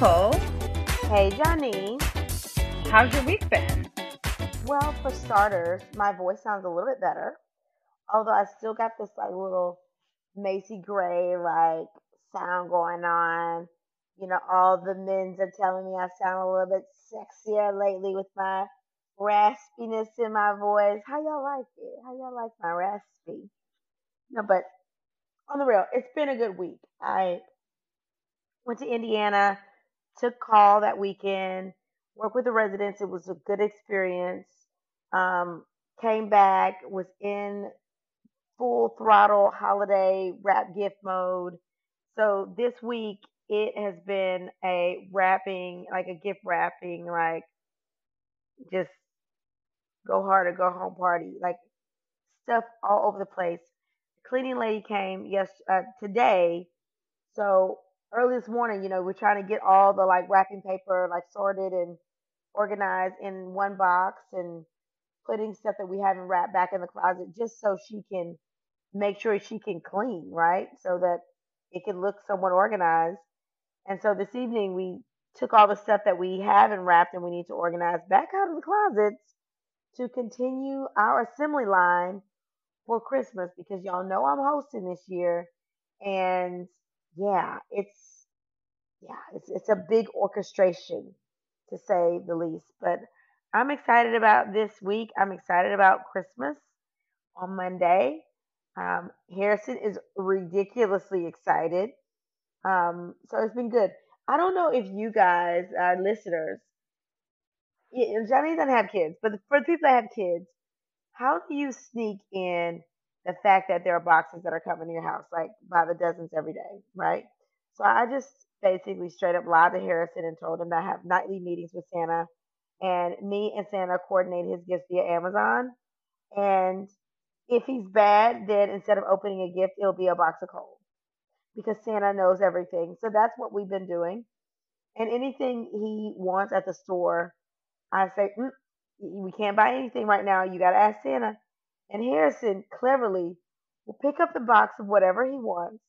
Nicole. Hey, Johnny. How's your week been? Well, for starters, my voice sounds a little bit better. Although I still got this like little Macy Gray like sound going on. You know, all the men's are telling me I sound a little bit sexier lately with my raspiness in my voice. How y'all like it? How y'all like my raspy? No, but on the real, it's been a good week. I went to Indiana, took call that weekend, worked with the residents. It was a good experience. Um, came back, was in full throttle holiday wrap gift mode. So this week it has been a wrapping, like a gift wrapping, like just go hard or go home party, like stuff all over the place. Cleaning lady came yes uh, today, so early this morning, you know, we're trying to get all the like wrapping paper like sorted and organized in one box and putting stuff that we haven't wrapped back in the closet just so she can make sure she can clean, right? So that it can look somewhat organized. And so this evening we took all the stuff that we haven't wrapped and we need to organize back out of the closets to continue our assembly line for Christmas because y'all know I'm hosting this year. And yeah, it's yeah, it's it's a big orchestration to say the least. But I'm excited about this week. I'm excited about Christmas on Monday. Um, Harrison is ridiculously excited. Um, so it's been good. I don't know if you guys, our listeners, Johnny doesn't have kids, but for the people that have kids, how do you sneak in the fact that there are boxes that are coming to your house, like by the dozens every day, right? So I just basically straight up lied to Harrison and told him that I have nightly meetings with Santa, and me and Santa coordinate his gifts via Amazon. And if he's bad, then instead of opening a gift, it'll be a box of coal because Santa knows everything. So that's what we've been doing. And anything he wants at the store, I say, mm, we can't buy anything right now. You got to ask Santa. And Harrison cleverly will pick up the box of whatever he wants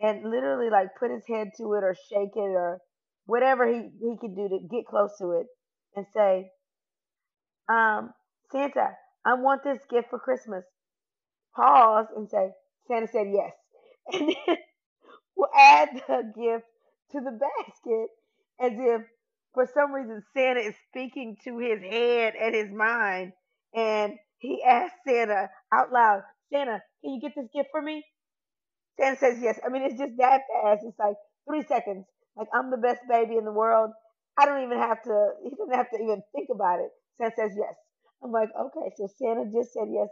and literally like put his head to it or shake it or whatever he, he can do to get close to it and say, um, Santa, I want this gift for Christmas. Pause and say, Santa said yes. And then we'll add the gift to the basket as if for some reason Santa is speaking to his head and his mind. And he asked Santa out loud, Santa, can you get this gift for me? Santa says yes. I mean, it's just that fast. It's like three seconds. Like I'm the best baby in the world. I don't even have to. He doesn't have to even think about it. Santa says yes. I'm like, okay, so Santa just said yes.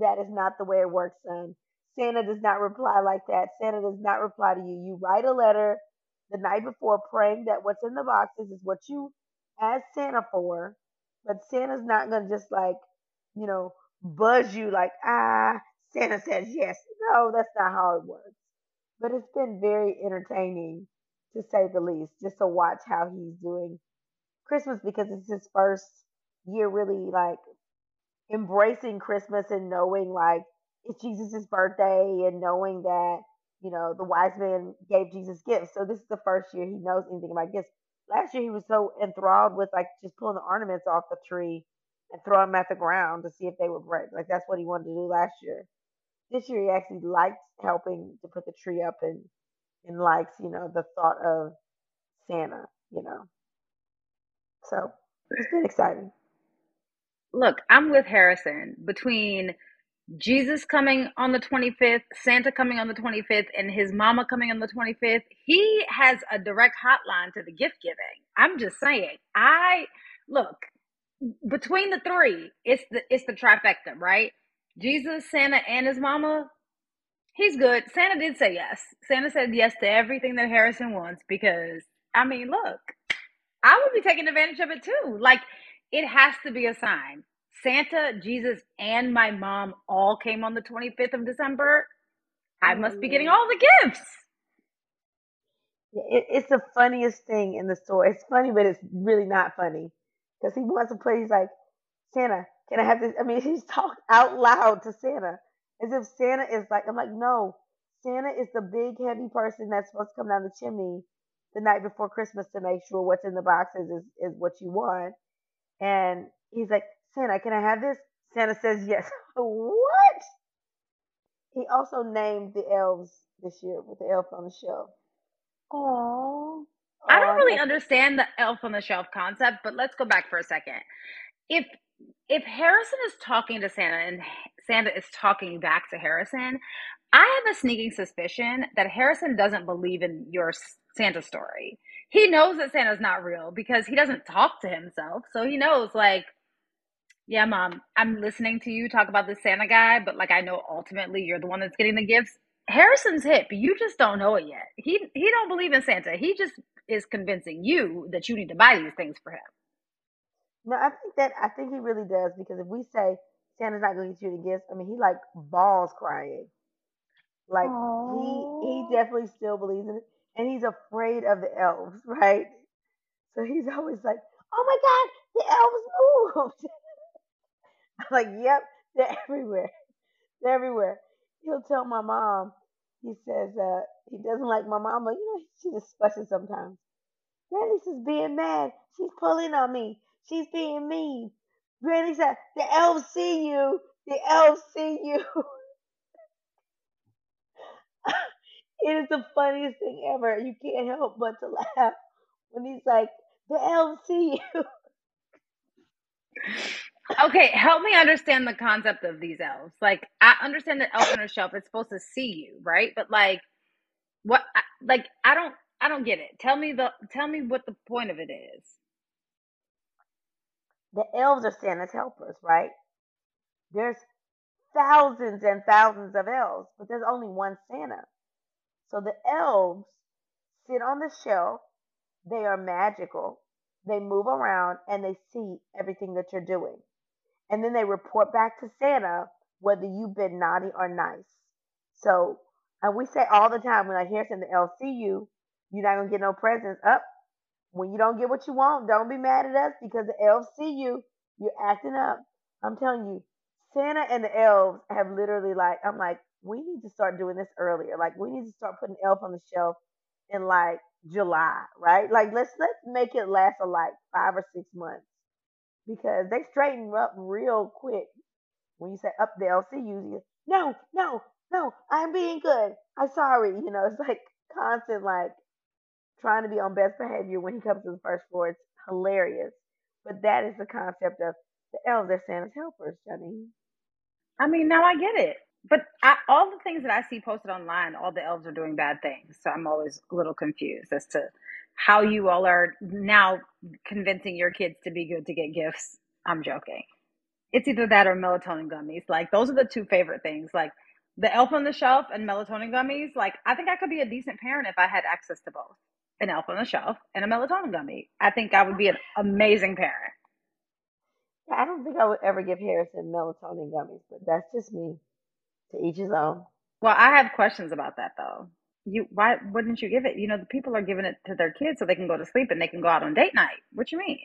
That is not the way it works, son. Santa does not reply like that. Santa does not reply to you. You write a letter the night before praying that what's in the boxes is what you asked Santa for. But Santa's not going to just like, you know, buzz you like, ah, Santa says yes. No, that's not how it works. But it's been very entertaining to say the least, just to watch how he's doing Christmas because it's his first year really like embracing Christmas and knowing like it's Jesus' birthday and knowing that, you know, the wise man gave Jesus gifts. So this is the first year he knows anything about gifts. Last year he was so enthralled with like just pulling the ornaments off the tree and throw them at the ground to see if they would break. Like that's what he wanted to do last year. This year he actually likes helping to put the tree up and and likes, you know, the thought of Santa, you know. So it's been exciting. Look, I'm with Harrison between Jesus coming on the 25th, Santa coming on the 25th, and his mama coming on the 25th. He has a direct hotline to the gift giving. I'm just saying. I look between the three, it's the it's the trifecta, right? Jesus, Santa, and his mama. He's good. Santa did say yes. Santa said yes to everything that Harrison wants because I mean, look, I would be taking advantage of it too. Like it has to be a sign. Santa, Jesus, and my mom all came on the 25th of December. I must be getting all the gifts. It, it's the funniest thing in the store. It's funny, but it's really not funny because he wants to play. He's like, Santa, can I have this? I mean, he's talked out loud to Santa as if Santa is like, I'm like, no, Santa is the big heavy person that's supposed to come down the chimney the night before Christmas to make sure what's in the boxes is, is what you want. And he's like, Santa, can I have this? Santa says yes. what? He also named the elves this year with the elf on the shelf. Oh. I don't um, really understand the elf on the shelf concept, but let's go back for a second. If if Harrison is talking to Santa and Santa is talking back to Harrison, I have a sneaking suspicion that Harrison doesn't believe in your Santa story. He knows that Santa's not real because he doesn't talk to himself. So he knows like yeah, mom, I'm listening to you talk about the Santa guy, but like I know ultimately you're the one that's getting the gifts. Harrison's hip. You just don't know it yet. He he don't believe in Santa. He just is convincing you that you need to buy these things for him. No, I think that I think he really does because if we say Santa's not going to get you the gifts, I mean he like balls crying. Like Aww. he he definitely still believes in it, and he's afraid of the elves, right? So he's always like, "Oh my God, the elves moved!" I'm like, yep, they're everywhere. They're everywhere. He'll tell my mom, he says, uh, he doesn't like my mama. You know, she just fusses sometimes. Granny's is being mad. She's pulling on me. She's being mean. Granny said, the elves see you. The elves see you. it is the funniest thing ever. You can't help but to laugh when he's like, the elves see you. okay, help me understand the concept of these elves. Like, I understand that elf on a shelf is supposed to see you, right? But like, what? Like, I don't, I don't get it. Tell me the, tell me what the point of it is. The elves are Santa's helpers, right? There's thousands and thousands of elves, but there's only one Santa. So the elves sit on the shelf. They are magical. They move around and they see everything that you're doing and then they report back to Santa whether you've been naughty or nice. So, and we say all the time when I hear something, you, you're not gonna get no presents. Up when you don't get what you want, don't be mad at us because the elves see you. You're acting up. I'm telling you, Santa and the elves have literally like I'm like, we need to start doing this earlier. Like we need to start putting elf on the shelf in like July, right? Like let's let's make it last for like five or six months because they straighten up real quick. When you say up the LCU, you no, no, no, I'm being good. I'm sorry. You know, it's like constant like trying to be on best behavior when he comes to the first floor. It's hilarious. But that is the concept of the elves are Santa's helpers, Johnny. I mean, now I get it. But I, all the things that I see posted online, all the elves are doing bad things. So I'm always a little confused as to how you all are now convincing your kids to be good to get gifts. I'm joking. It's either that or melatonin gummies. Like those are the two favorite things. Like the elf on the shelf and melatonin gummies. Like I think I could be a decent parent if I had access to both. An elf on the shelf and a melatonin gummy. I think I would be an amazing parent. I don't think I would ever give Harrison melatonin gummies, but that's just me. To each his own. Well, I have questions about that though you why wouldn't you give it? You know, the people are giving it to their kids so they can go to sleep and they can go out on date night. What you mean?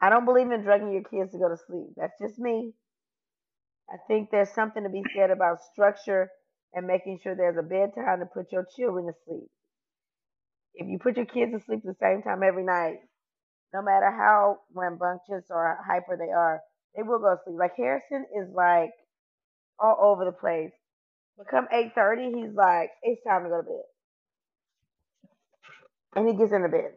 I don't believe in drugging your kids to go to sleep. That's just me. I think there's something to be said about structure and making sure there's a bedtime to put your children to sleep. If you put your kids to sleep the same time every night, no matter how rambunctious or hyper they are, they will go to sleep. Like Harrison is like all over the place. But come eight thirty, he's like, it's time to go to bed, and he gets in into bed.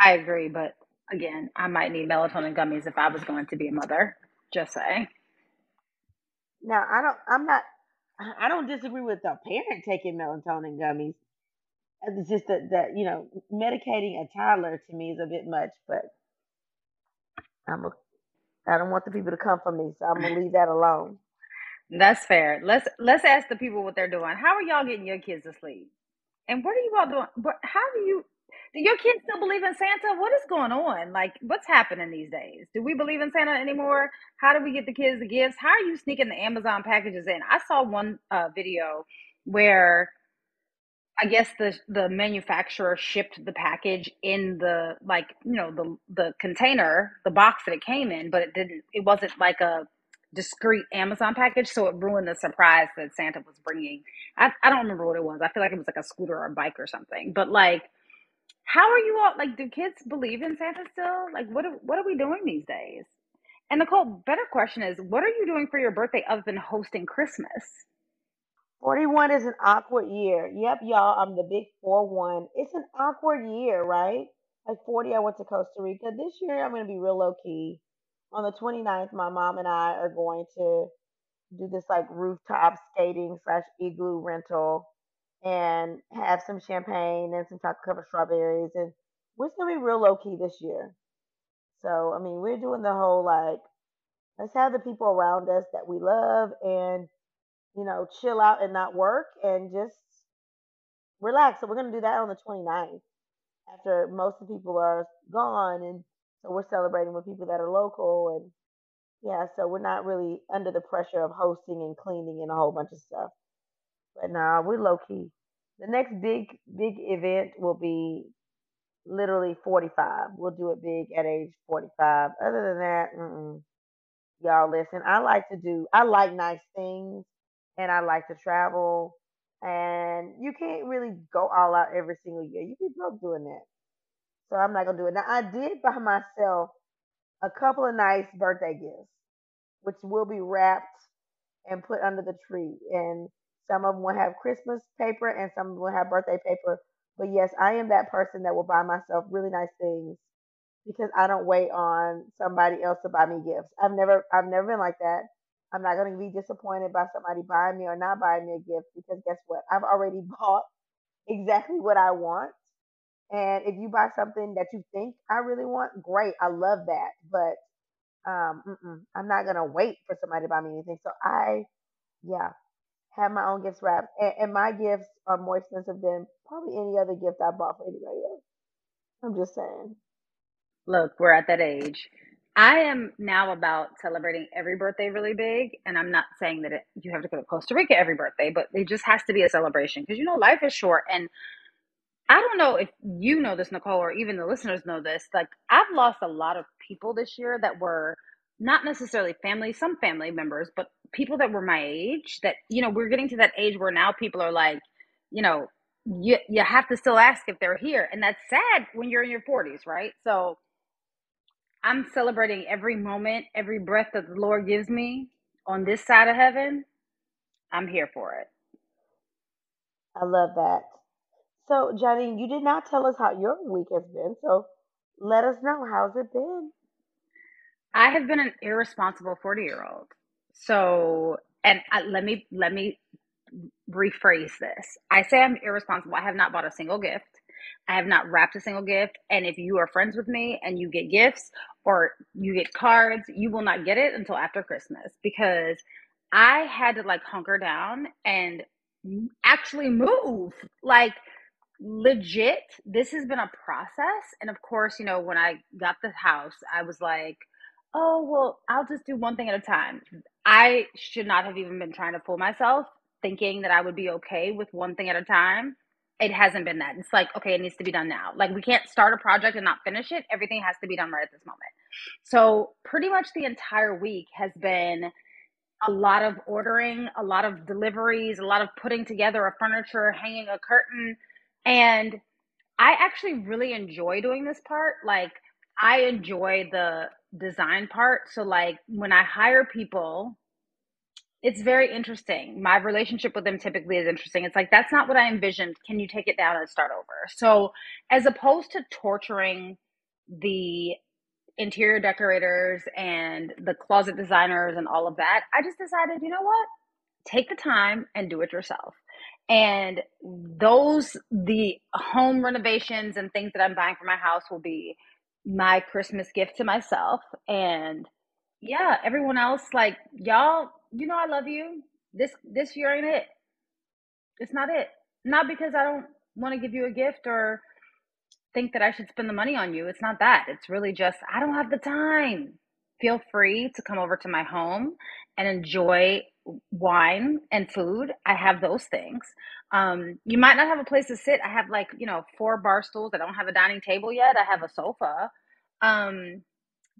I agree, but again, I might need melatonin gummies if I was going to be a mother. Just saying. Now I don't. I'm not. I don't disagree with a parent taking melatonin gummies. It's just that that you know medicating a toddler to me is a bit much, but I'm a. I don't want the people to come for me, so I'm gonna leave that alone. That's fair. Let's let's ask the people what they're doing. How are y'all getting your kids to sleep? And what are you all doing? What, how do you do your kids still believe in Santa? What is going on? Like, what's happening these days? Do we believe in Santa anymore? How do we get the kids the gifts? How are you sneaking the Amazon packages in? I saw one uh, video where I guess the the manufacturer shipped the package in the like you know the the container, the box that it came in, but it didn't. It wasn't like a discreet Amazon package, so it ruined the surprise that Santa was bringing. I I don't remember what it was. I feel like it was like a scooter or a bike or something. But like, how are you all like? Do kids believe in Santa still? Like, what are, what are we doing these days? And Nicole, better question is, what are you doing for your birthday other than hosting Christmas? 41 is an awkward year. Yep, y'all, I'm the big 4 1. It's an awkward year, right? Like 40, I went to Costa Rica. This year, I'm going to be real low key. On the 29th, my mom and I are going to do this like rooftop skating slash igloo rental and have some champagne and some chocolate covered strawberries. And we're just going to be real low key this year. So, I mean, we're doing the whole like, let's have the people around us that we love and you know, chill out and not work and just relax. So we're going to do that on the 29th after most of the people are gone. And so we're celebrating with people that are local. And yeah, so we're not really under the pressure of hosting and cleaning and a whole bunch of stuff. But nah, we're low key. The next big, big event will be literally 45. We'll do it big at age 45. Other than that, mm-mm. y'all listen, I like to do, I like nice things and I like to travel. And you can't really go all out every single year. You be broke doing that. So I'm not gonna do it. Now I did buy myself a couple of nice birthday gifts, which will be wrapped and put under the tree. And some of them will have Christmas paper and some will have birthday paper. But yes, I am that person that will buy myself really nice things because I don't wait on somebody else to buy me gifts. I've never I've never been like that. I'm not going to be disappointed by somebody buying me or not buying me a gift because guess what? I've already bought exactly what I want. And if you buy something that you think I really want, great. I love that. But um, I'm not going to wait for somebody to buy me anything. So I, yeah, have my own gifts wrapped. And, and my gifts are more expensive than probably any other gift I bought for anybody else. I'm just saying. Look, we're at that age I am now about celebrating every birthday really big, and I'm not saying that it, you have to go to Costa Rica every birthday, but it just has to be a celebration because you know life is short. And I don't know if you know this, Nicole, or even the listeners know this. Like I've lost a lot of people this year that were not necessarily family, some family members, but people that were my age. That you know we're getting to that age where now people are like, you know, you you have to still ask if they're here, and that's sad when you're in your 40s, right? So I'm celebrating every moment, every breath that the Lord gives me on this side of heaven. I'm here for it. I love that. So, Johnny, you did not tell us how your week has been. So, let us know how's it been. I have been an irresponsible 40 year old. So, and I, let me let me rephrase this. I say I'm irresponsible. I have not bought a single gift. I have not wrapped a single gift. And if you are friends with me and you get gifts or you get cards, you will not get it until after Christmas because I had to like hunker down and actually move. Like, legit, this has been a process. And of course, you know, when I got the house, I was like, oh, well, I'll just do one thing at a time. I should not have even been trying to fool myself thinking that I would be okay with one thing at a time it hasn't been that. It's like, okay, it needs to be done now. Like we can't start a project and not finish it. Everything has to be done right at this moment. So, pretty much the entire week has been a lot of ordering, a lot of deliveries, a lot of putting together a furniture, hanging a curtain. And I actually really enjoy doing this part. Like, I enjoy the design part. So, like, when I hire people, it's very interesting. My relationship with them typically is interesting. It's like, that's not what I envisioned. Can you take it down and start over? So, as opposed to torturing the interior decorators and the closet designers and all of that, I just decided, you know what? Take the time and do it yourself. And those, the home renovations and things that I'm buying for my house will be my Christmas gift to myself. And yeah, everyone else, like, y'all, you know, I love you. This, this year ain't it. It's not it. Not because I don't want to give you a gift or think that I should spend the money on you. It's not that. It's really just, I don't have the time. Feel free to come over to my home and enjoy wine and food. I have those things. Um, you might not have a place to sit. I have like, you know, four bar stools. I don't have a dining table yet. I have a sofa. Um,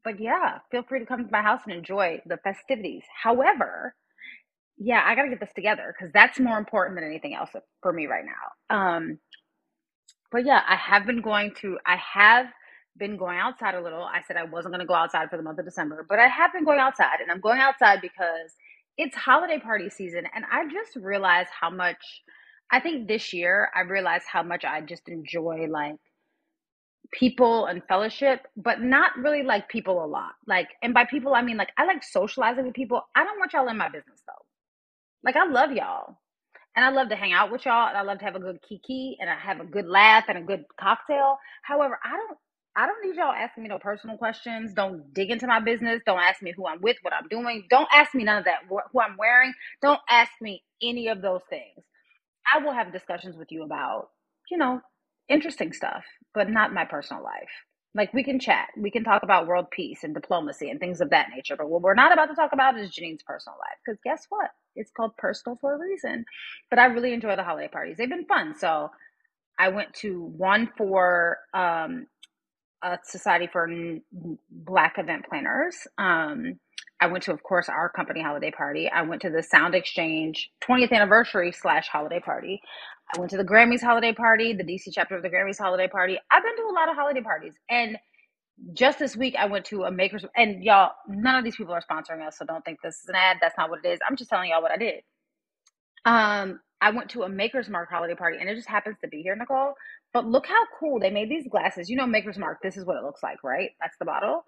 but yeah, feel free to come to my house and enjoy the festivities. However, yeah, I got to get this together because that's more important than anything else for me right now. Um, but yeah, I have been going to, I have been going outside a little. I said I wasn't going to go outside for the month of December, but I have been going outside and I'm going outside because it's holiday party season. And I just realized how much, I think this year, I realized how much I just enjoy like people and fellowship, but not really like people a lot. Like, and by people, I mean like I like socializing with people. I don't want y'all in my business though. Like, I love y'all and I love to hang out with y'all and I love to have a good kiki and I have a good laugh and a good cocktail. However, I don't I don't need y'all asking me no personal questions. Don't dig into my business. Don't ask me who I'm with, what I'm doing. Don't ask me none of that. Who I'm wearing. Don't ask me any of those things. I will have discussions with you about, you know, interesting stuff, but not my personal life. Like we can chat, we can talk about world peace and diplomacy and things of that nature. But what we're not about to talk about is Janine's personal life. Because guess what? It's called personal for a reason. But I really enjoy the holiday parties. They've been fun. So I went to one for um, a society for Black event planners. Um, I went to, of course, our company holiday party. I went to the SoundExchange 20th anniversary slash holiday party. I went to the Grammys holiday party, the DC chapter of the Grammys holiday party. I've been to a lot of holiday parties. And just this week, I went to a Maker's, and y'all, none of these people are sponsoring us, so don't think this is an ad. That's not what it is. I'm just telling y'all what I did. Um, I went to a Maker's Mark holiday party, and it just happens to be here, Nicole. But look how cool they made these glasses. You know, Maker's Mark, this is what it looks like, right? That's the bottle.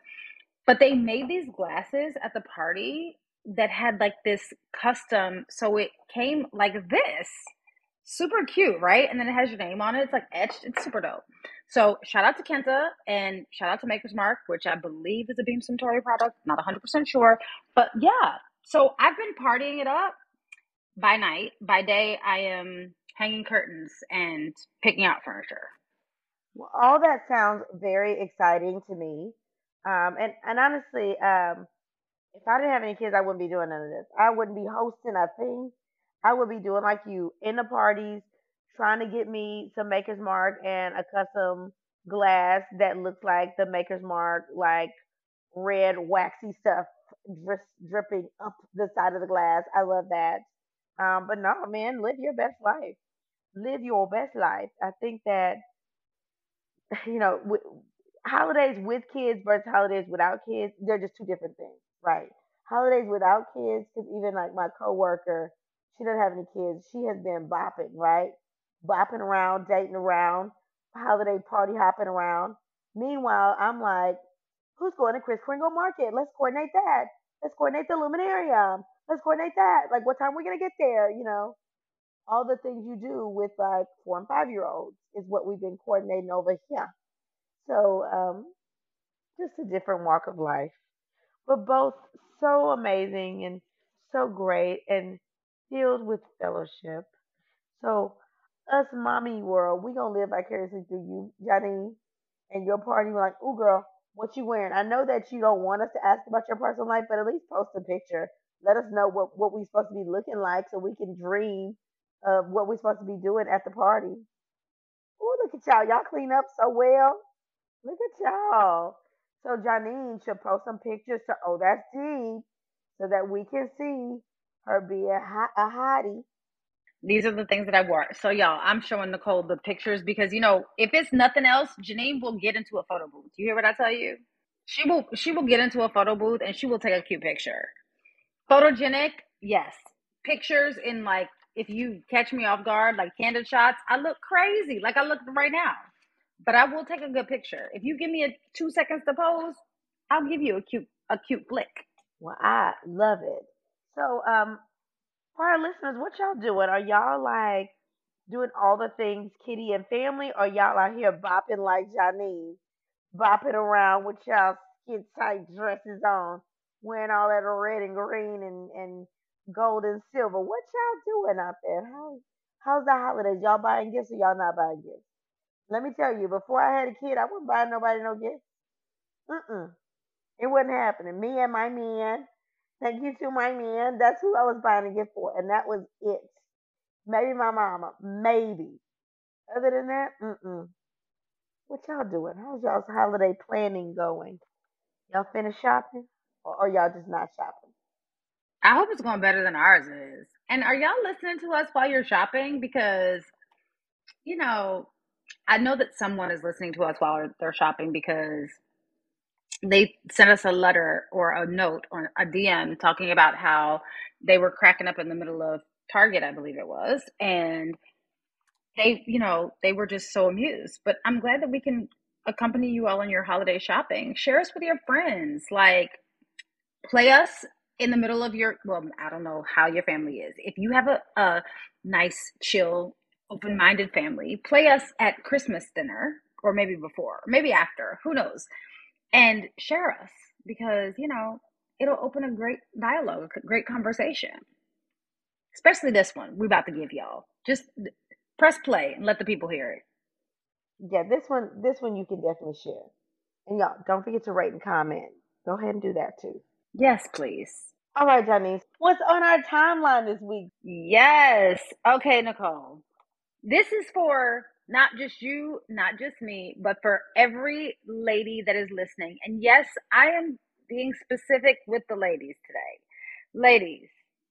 But they made these glasses at the party that had like this custom, so it came like this super cute, right? And then it has your name on it. It's like etched. It's super dope. So shout out to Kenta and shout out to Maker's Mark, which I believe is a Beam Suntory product. Not 100% sure. But yeah, so I've been partying it up by night. By day, I am hanging curtains and picking out furniture. Well, all that sounds very exciting to me. Um, and, and honestly, um, if I didn't have any kids, I wouldn't be doing none of this. I wouldn't be hosting a thing. I would be doing like you in the parties, trying to get me some Maker's Mark and a custom glass that looks like the Maker's Mark, like red waxy stuff drip, dripping up the side of the glass. I love that. Um, but no, man, live your best life. Live your best life. I think that you know, w- holidays with kids versus holidays without kids, they're just two different things, right? Holidays without kids, because even like my coworker, she doesn't have any kids. She has been bopping, right? Bopping around, dating around, holiday party hopping around. Meanwhile, I'm like, who's going to Chris Kringle Market? Let's coordinate that. Let's coordinate the Luminarium. Let's coordinate that. Like, what time we gonna get there? You know, all the things you do with like four and five year olds is what we've been coordinating over here. So, um, just a different walk of life, but both so amazing and so great. And filled with fellowship. So, us mommy world, we gonna live vicariously through you, Johnny, and your party. Like, oh girl, what you wearing? I know that you don't want us to ask about your personal life, but at least post a picture. Let us know what what we supposed to be looking like, so we can dream of what we're supposed to be doing at the party. Oh, look at y'all! Y'all clean up so well. Look at y'all. So Janine should post some pictures to Oh That's Deep so that we can see her be a, a hottie. These are the things that I wore. So y'all, I'm showing Nicole the pictures because you know, if it's nothing else, Janine will get into a photo booth. You hear what I tell you? She will she will get into a photo booth and she will take a cute picture. Photogenic, yes. Pictures in like if you catch me off guard, like candid shots, I look crazy, like I look right now. But I will take a good picture. If you give me a two seconds to pose, I'll give you a cute a cute flick. Well, I love it. So, um, for our listeners, what y'all doing? Are y'all like doing all the things Kitty and family, or y'all out here bopping like Janine, bopping around with y'all skin tight dresses on, wearing all that red and green and, and gold and silver? What y'all doing out there? How how's the holidays? Y'all buying gifts or y'all not buying gifts? Let me tell you, before I had a kid, I wasn't buying nobody no gifts. Mm-mm. It wasn't happening. Me and my man, thank you to my man, that's who I was buying a gift for. And that was it. Maybe my mama. Maybe. Other than that, mm-mm. What y'all doing? How's y'all's holiday planning going? Y'all finished shopping? Or, or y'all just not shopping? I hope it's going better than ours is. And are y'all listening to us while you're shopping? Because, you know, I know that someone is listening to us while they're shopping because they sent us a letter or a note or a DM talking about how they were cracking up in the middle of Target, I believe it was, and they, you know, they were just so amused. But I'm glad that we can accompany you all in your holiday shopping. Share us with your friends. Like, play us in the middle of your, well, I don't know how your family is. If you have a, a nice, chill, open minded family, play us at Christmas dinner or maybe before, maybe after, who knows and share us because, you know, it'll open a great dialogue, a great conversation. Especially this one we're about to give y'all. Just press play and let the people hear it. Yeah, this one this one you can definitely share. And y'all don't forget to rate and comment. Go ahead and do that too. Yes, please. All right, Janice. What's on our timeline this week? Yes. Okay, Nicole. This is for not just you, not just me, but for every lady that is listening. And yes, I am being specific with the ladies today. Ladies,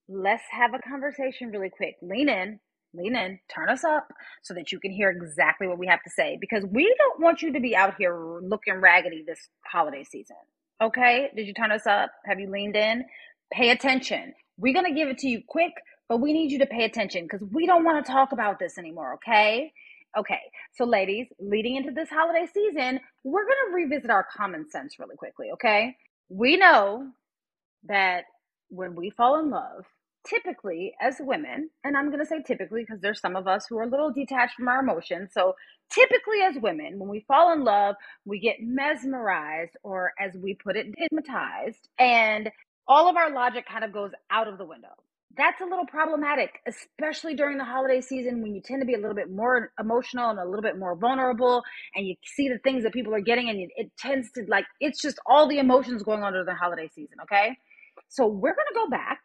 let's have a conversation really quick. Lean in, lean in, turn us up so that you can hear exactly what we have to say because we don't want you to be out here looking raggedy this holiday season. Okay? Did you turn us up? Have you leaned in? Pay attention. We're going to give it to you quick, but we need you to pay attention because we don't want to talk about this anymore, okay? Okay, so ladies, leading into this holiday season, we're going to revisit our common sense really quickly, okay? We know that when we fall in love, typically as women, and I'm going to say typically because there's some of us who are a little detached from our emotions. So, typically as women, when we fall in love, we get mesmerized or as we put it, hypnotized, and all of our logic kind of goes out of the window that's a little problematic, especially during the holiday season when you tend to be a little bit more emotional and a little bit more vulnerable, and you see the things that people are getting, and it, tends to like it's just all the emotions going on during the holiday season. Okay, so we're gonna go back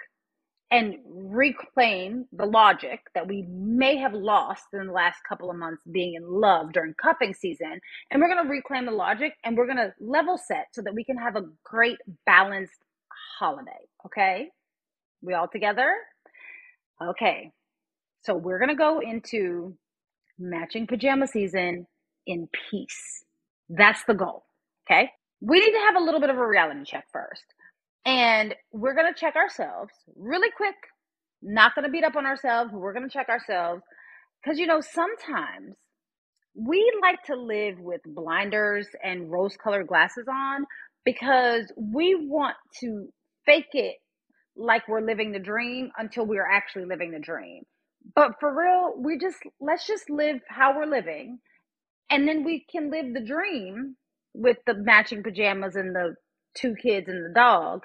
and reclaim the logic that we may have lost in the last couple of months being in love during cuffing season. And we're going to reclaim the logic and we're going to level set so that we can have a great balanced holiday. Okay. We all together? Okay. So we're going to go into matching pajama season in peace. That's the goal. Okay. We need to have a little bit of a reality check first. And we're going to check ourselves really quick. Not going to beat up on ourselves. We're going to check ourselves. Because, you know, sometimes we like to live with blinders and rose colored glasses on because we want to fake it like we're living the dream until we are actually living the dream. But for real, we just let's just live how we're living and then we can live the dream with the matching pajamas and the two kids and the dog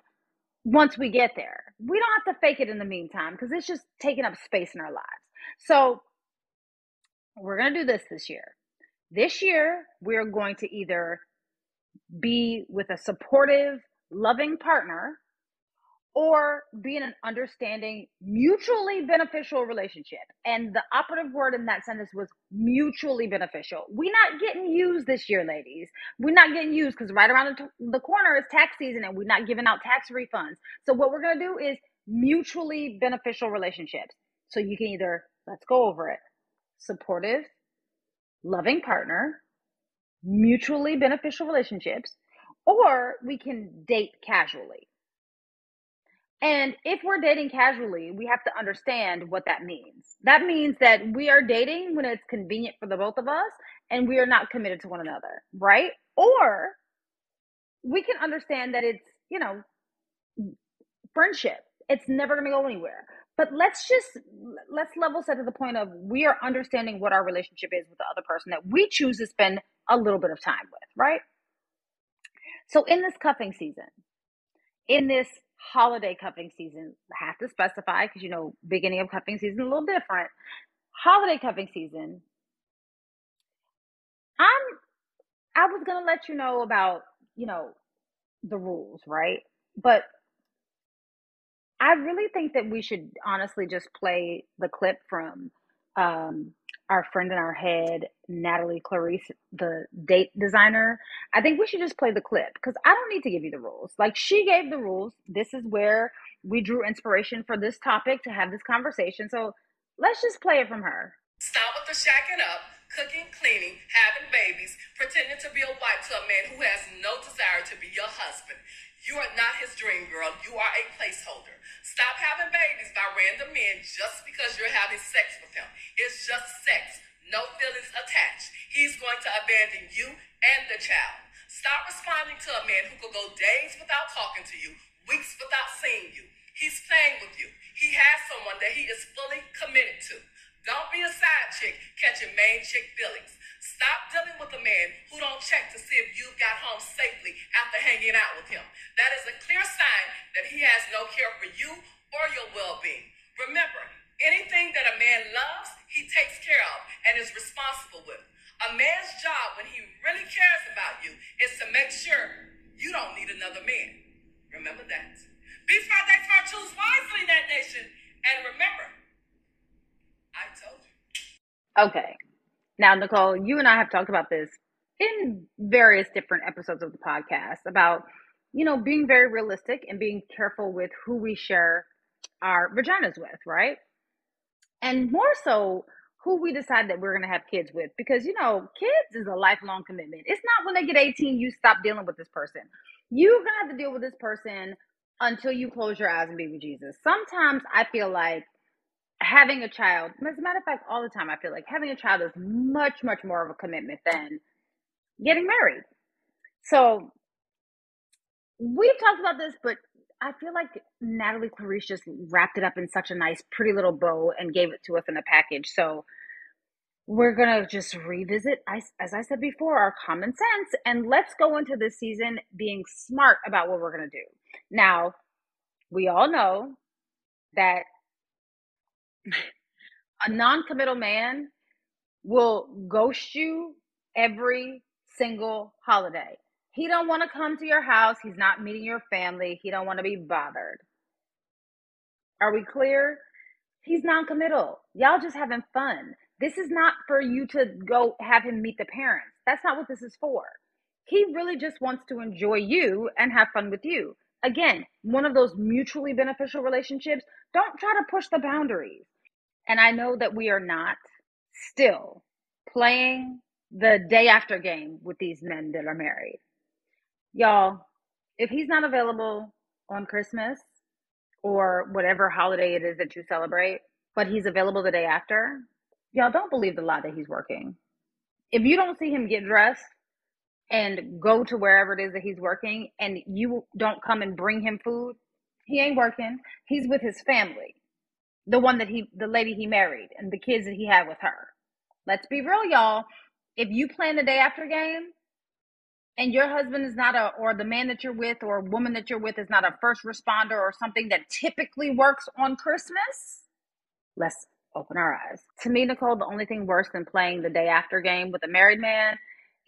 once we get there. We don't have to fake it in the meantime because it's just taking up space in our lives. So we're going to do this this year. This year, we're going to either be with a supportive, loving partner or be in an understanding, mutually beneficial relationship. And the operative word in that sentence was mutually beneficial. We're not getting used this year, ladies. We're not getting used because right around the, the corner is tax season and we're not giving out tax refunds. So, what we're going to do is mutually beneficial relationships. So, you can either, let's go over it, supportive, loving partner, mutually beneficial relationships, or we can date casually. And if we're dating casually, we have to understand what that means. That means that we are dating when it's convenient for the both of us and we are not committed to one another, right? Or we can understand that it's, you know, friendship. It's never going to go anywhere. But let's just let's level set to the point of we are understanding what our relationship is with the other person that we choose to spend a little bit of time with, right? So in this cuffing season, in this holiday cuffing season. Have to specify because you know, beginning of cuffing season a little different. Holiday cuffing season. I'm I was gonna let you know about, you know, the rules, right? But I really think that we should honestly just play the clip from um, our friend in our head, Natalie Clarice, the date designer. I think we should just play the clip because I don't need to give you the rules. Like she gave the rules. This is where we drew inspiration for this topic to have this conversation. So let's just play it from her. Stop with the shacking up, cooking, cleaning, having babies, pretending to be a wife to a man who has no desire to be your husband. You are not his dream girl. You are a placeholder. Stop having babies by random men just because you're having sex with him. It's just sex, no feelings attached. He's going to abandon you and the child. Stop responding to a man who could go days without talking to you, weeks without seeing you. He's playing with you. He has someone that he is fully committed to. Don't be a side chick catching main chick feelings. Stop dealing with a man who don't check to see if you've got home safely after hanging out with him. That is a clear sign that he has no care for you or your well-being. Remember, anything that a man loves, he takes care of and is responsible with. A man's job when he really cares about you is to make sure you don't need another man. Remember that. Be smart, act smart, choose wisely, that nation. And remember, I told you. Okay. Now, Nicole, you and I have talked about this in various different episodes of the podcast about, you know, being very realistic and being careful with who we share our vaginas with, right? And more so, who we decide that we're going to have kids with because you know kids is a lifelong commitment. It's not when they get 18 you stop dealing with this person. You're going to have to deal with this person until you close your eyes and be with jesus. Sometimes i feel like having a child, as a matter of fact, all the time, I feel like having a child is much, much more of a commitment than getting married. So we've talked about this, but I feel like Natalie Clarice just wrapped it up in such a nice, pretty little bow and gave it to us in a package. So we're going to just revisit, as I said before, our common sense and let's go into this season being smart about what we're going to do. Now, we all know that a non-committal man will ghost you every single holiday. He don't want to come to your house. He's not meeting your family. He don't want to be bothered. Are we clear? He's non-committal. Y'all just having fun. This is not for you to go have him meet the parents. That's not what this is for. He really just wants to enjoy you and have fun with you. Again, one of those mutually beneficial relationships. Don't try to push the boundaries. And I know that we are not still playing the day after game with these men that are married. Y'all, if he's not available on Christmas or whatever holiday it is that you celebrate, but he's available the day after, y'all don't believe the lie that he's working. If you don't see him get dressed and go to wherever it is that he's working and you don't come and bring him food, he ain't working. He's with his family the one that he the lady he married and the kids that he had with her. Let's be real, y'all. If you plan the day after game and your husband is not a or the man that you're with or woman that you're with is not a first responder or something that typically works on Christmas, let's open our eyes. To me, Nicole, the only thing worse than playing the day after game with a married man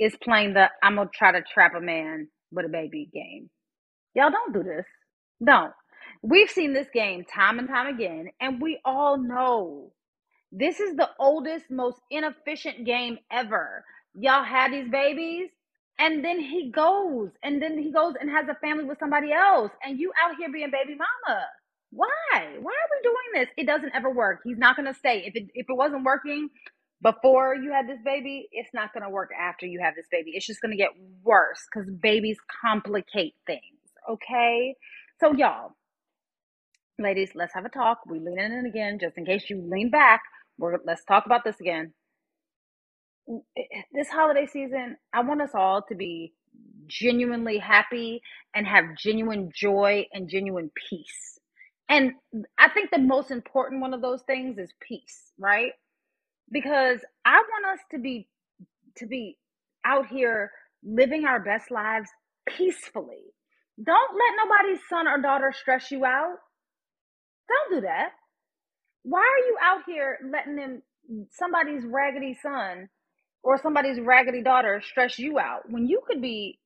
is playing the I'm gonna try to trap a man with a baby game. Y'all don't do this. Don't. We've seen this game time and time again, and we all know this is the oldest, most inefficient game ever. Y'all had these babies, and then he goes, and then he goes and has a family with somebody else, and you out here being baby mama. Why? Why are we doing this? It doesn't ever work. He's not gonna stay. If it if it wasn't working before you had this baby, it's not gonna work after you have this baby. It's just gonna get worse because babies complicate things. Okay, so y'all, ladies, let's have a talk. We lean in and again, just in case you lean back. We're let's talk about this again. This holiday season, I want us all to be genuinely happy and have genuine joy and genuine peace. And I think the most important one of those things is peace, right? Because I want us to be to be out here living our best lives peacefully. Don't let nobody's son or daughter stress you out. Don't do that. Why are you out here letting them somebody's raggedy son or somebody's raggedy daughter stress you out when you could be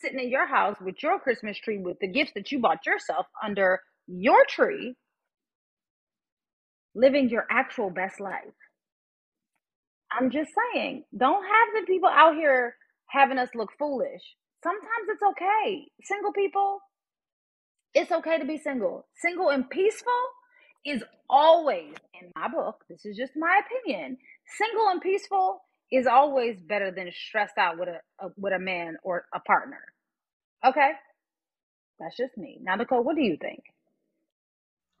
sitting in your house with your Christmas tree with the gifts that you bought yourself under your tree, living your actual best life? I'm just saying, don't have the people out here having us look foolish. Sometimes it's okay. Single people, it's okay to be single. Single and peaceful is always, in my book, this is just my opinion, single and peaceful is always better than stressed out with a, a with a man or a partner. Okay? That's just me. Now, Nicole, what do you think?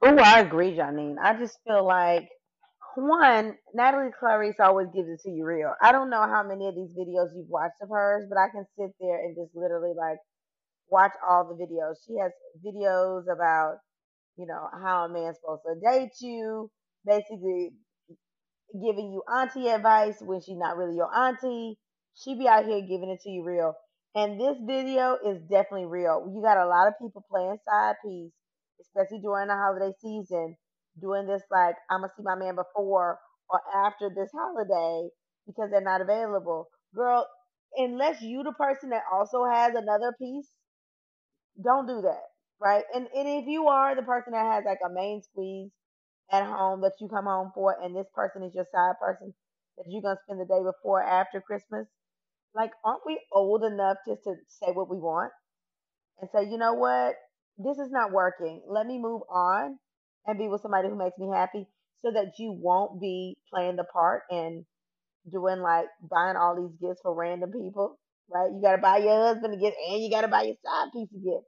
Oh, I agree, Janine. I just feel like one, Natalie Clarice always gives it to you real. I don't know how many of these videos you've watched of hers, but I can sit there and just literally like watch all the videos. She has videos about, you know, how a man's supposed to date you, basically giving you auntie advice when she's not really your auntie. She be out here giving it to you real. And this video is definitely real. You got a lot of people playing side piece, especially during the holiday season, doing this like I'm gonna see my man before or after this holiday because they're not available. Girl, unless you the person that also has another piece, don't do that. Right? And and if you are the person that has like a main squeeze at home that you come home for and this person is your side person that you're gonna spend the day before after Christmas, like aren't we old enough just to say what we want and say, you know what? This is not working. Let me move on and be with somebody who makes me happy so that you won't be playing the part and doing like buying all these gifts for random people, right? You got to buy your husband a gift and you got to buy your side piece a gift.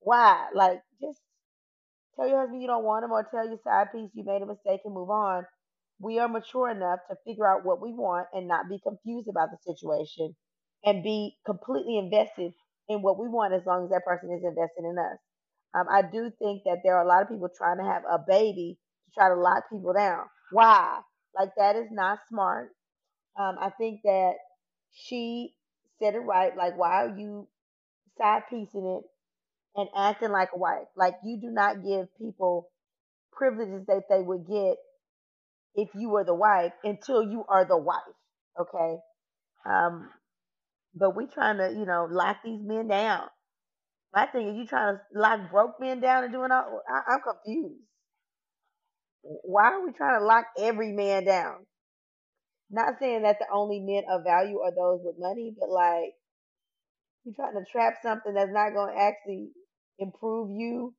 Why? Like, just tell your husband you don't want him or tell your side piece you made a mistake and move on. We are mature enough to figure out what we want and not be confused about the situation and be completely invested in what we want as long as that person is invested in us. Um, I do think that there are a lot of people trying to have a baby to try to lock people down. Why? Like that is not smart. Um, I think that she said it right. Like, why are you side piecing it and acting like a wife? Like, you do not give people privileges that they would get if you were the wife until you are the wife. Okay. Um, but we trying to, you know, lock these men down. My thing is, you trying to lock broke men down and doing all. I, I'm confused. Why are we trying to lock every man down? Not saying that the only men of value are those with money, but like you're trying to trap something that's not going to actually improve you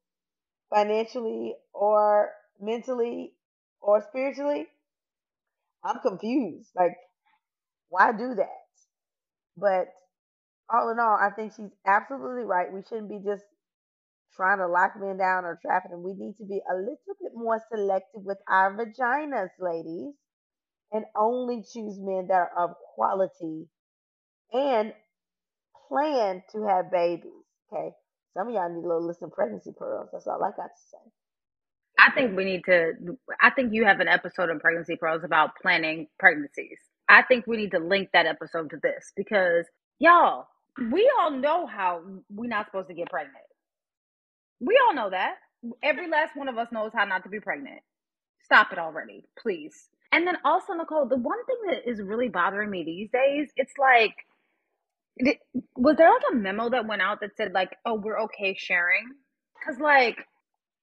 financially or mentally or spiritually. I'm confused. Like, why do that? But all in all, I think she's absolutely right. We shouldn't be just trying to lock men down or trapping them. We need to be a little bit more selective with our vaginas, ladies, and only choose men that are of quality and plan to have babies. Okay. Some of y'all need a little listen pregnancy pearls. That's all I got to say. I think we need to. I think you have an episode of Pregnancy Pearls about planning pregnancies. I think we need to link that episode to this because y'all, we all know how we're not supposed to get pregnant. We all know that. Every last one of us knows how not to be pregnant. Stop it already, please. And then also, Nicole, the one thing that is really bothering me these days, it's like, was there like a memo that went out that said like, "Oh, we're okay sharing"? Because like,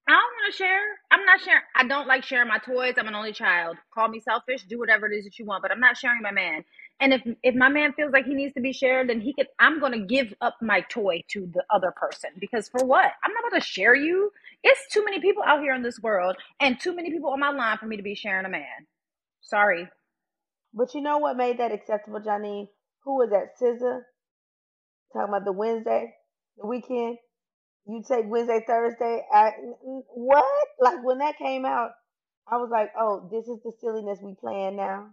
I don't want to share. I'm not sharing. I don't like sharing my toys. I'm an only child. Call me selfish. Do whatever it is that you want, but I'm not sharing my man. And if if my man feels like he needs to be shared, then he could. I'm going to give up my toy to the other person because for what? I'm not about to share you. It's too many people out here in this world, and too many people on my line for me to be sharing a man. Sorry. But you know what made that acceptable, Johnny? Who was that? SZA talking about the Wednesday, the weekend. You take Wednesday, Thursday. I, what? Like when that came out, I was like, oh, this is the silliness we playing now.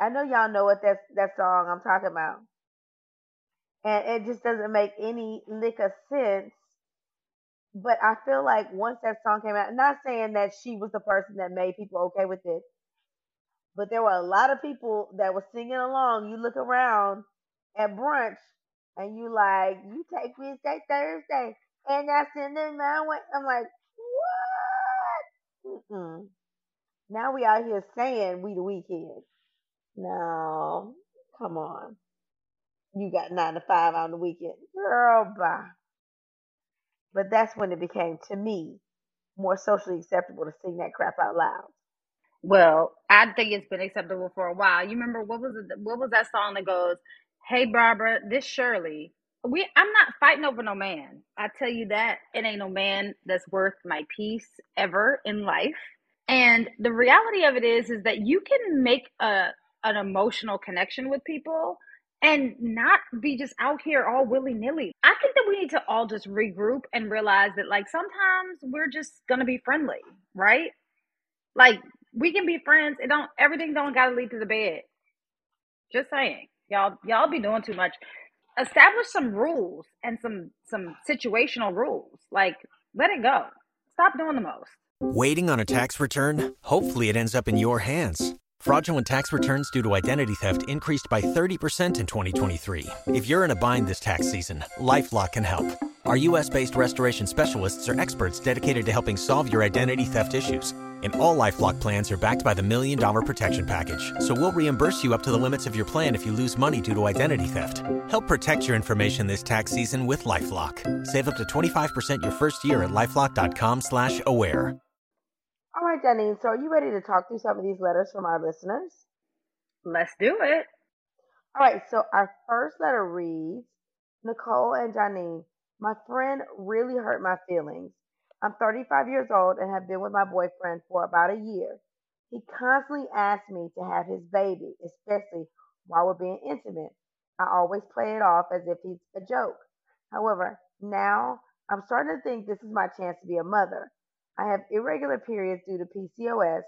I know y'all know what that that song I'm talking about, and it just doesn't make any lick of sense. But I feel like once that song came out, not saying that she was the person that made people okay with it, but there were a lot of people that were singing along. You look around at brunch, and you like, you take Wednesday, Thursday, and that's in the my way. I'm like, what? Mm-mm. Now we out here saying we the weekend. No, come on. You got nine to five on the weekend. Girl, bye. But that's when it became, to me, more socially acceptable to sing that crap out loud. Well, I think it's been acceptable for a while. You remember what was it, what was that song that goes, "Hey Barbara, this Shirley." We I'm not fighting over no man. I tell you that it ain't no man that's worth my peace ever in life. And the reality of it is is that you can make a an emotional connection with people and not be just out here all willy nilly. I think that we need to all just regroup and realize that, like, sometimes we're just gonna be friendly, right? Like, we can be friends. It don't everything don't gotta lead to the bed. Just saying, y'all, y'all be doing too much. Establish some rules and some some situational rules. Like, let it go. Stop doing the most. Waiting on a tax return? Hopefully, it ends up in your hands. Fraudulent tax returns due to identity theft increased by 30% in 2023. If you're in a bind this tax season, LifeLock can help. Our US based restoration specialists are experts dedicated to helping solve your identity theft issues. And all LifeLock plans are backed by the Million Dollar Protection Package. So we'll reimburse you up to the limits of your plan if you lose money due to identity theft. Help protect your information this tax season with LifeLock. Save up to 25% your first year at LifeLock.com slash aware. All right, Janine. So, are you ready to talk through some of these letters from our listeners? Let's do it. All right. So, our first letter reads Nicole and Janine, my friend really hurt my feelings. I'm 35 years old and have been with my boyfriend for about a year. He constantly asks me to have his baby, especially while we're being intimate. I always play it off as if he's a joke. However, now I'm starting to think this is my chance to be a mother. I have irregular periods due to PCOS,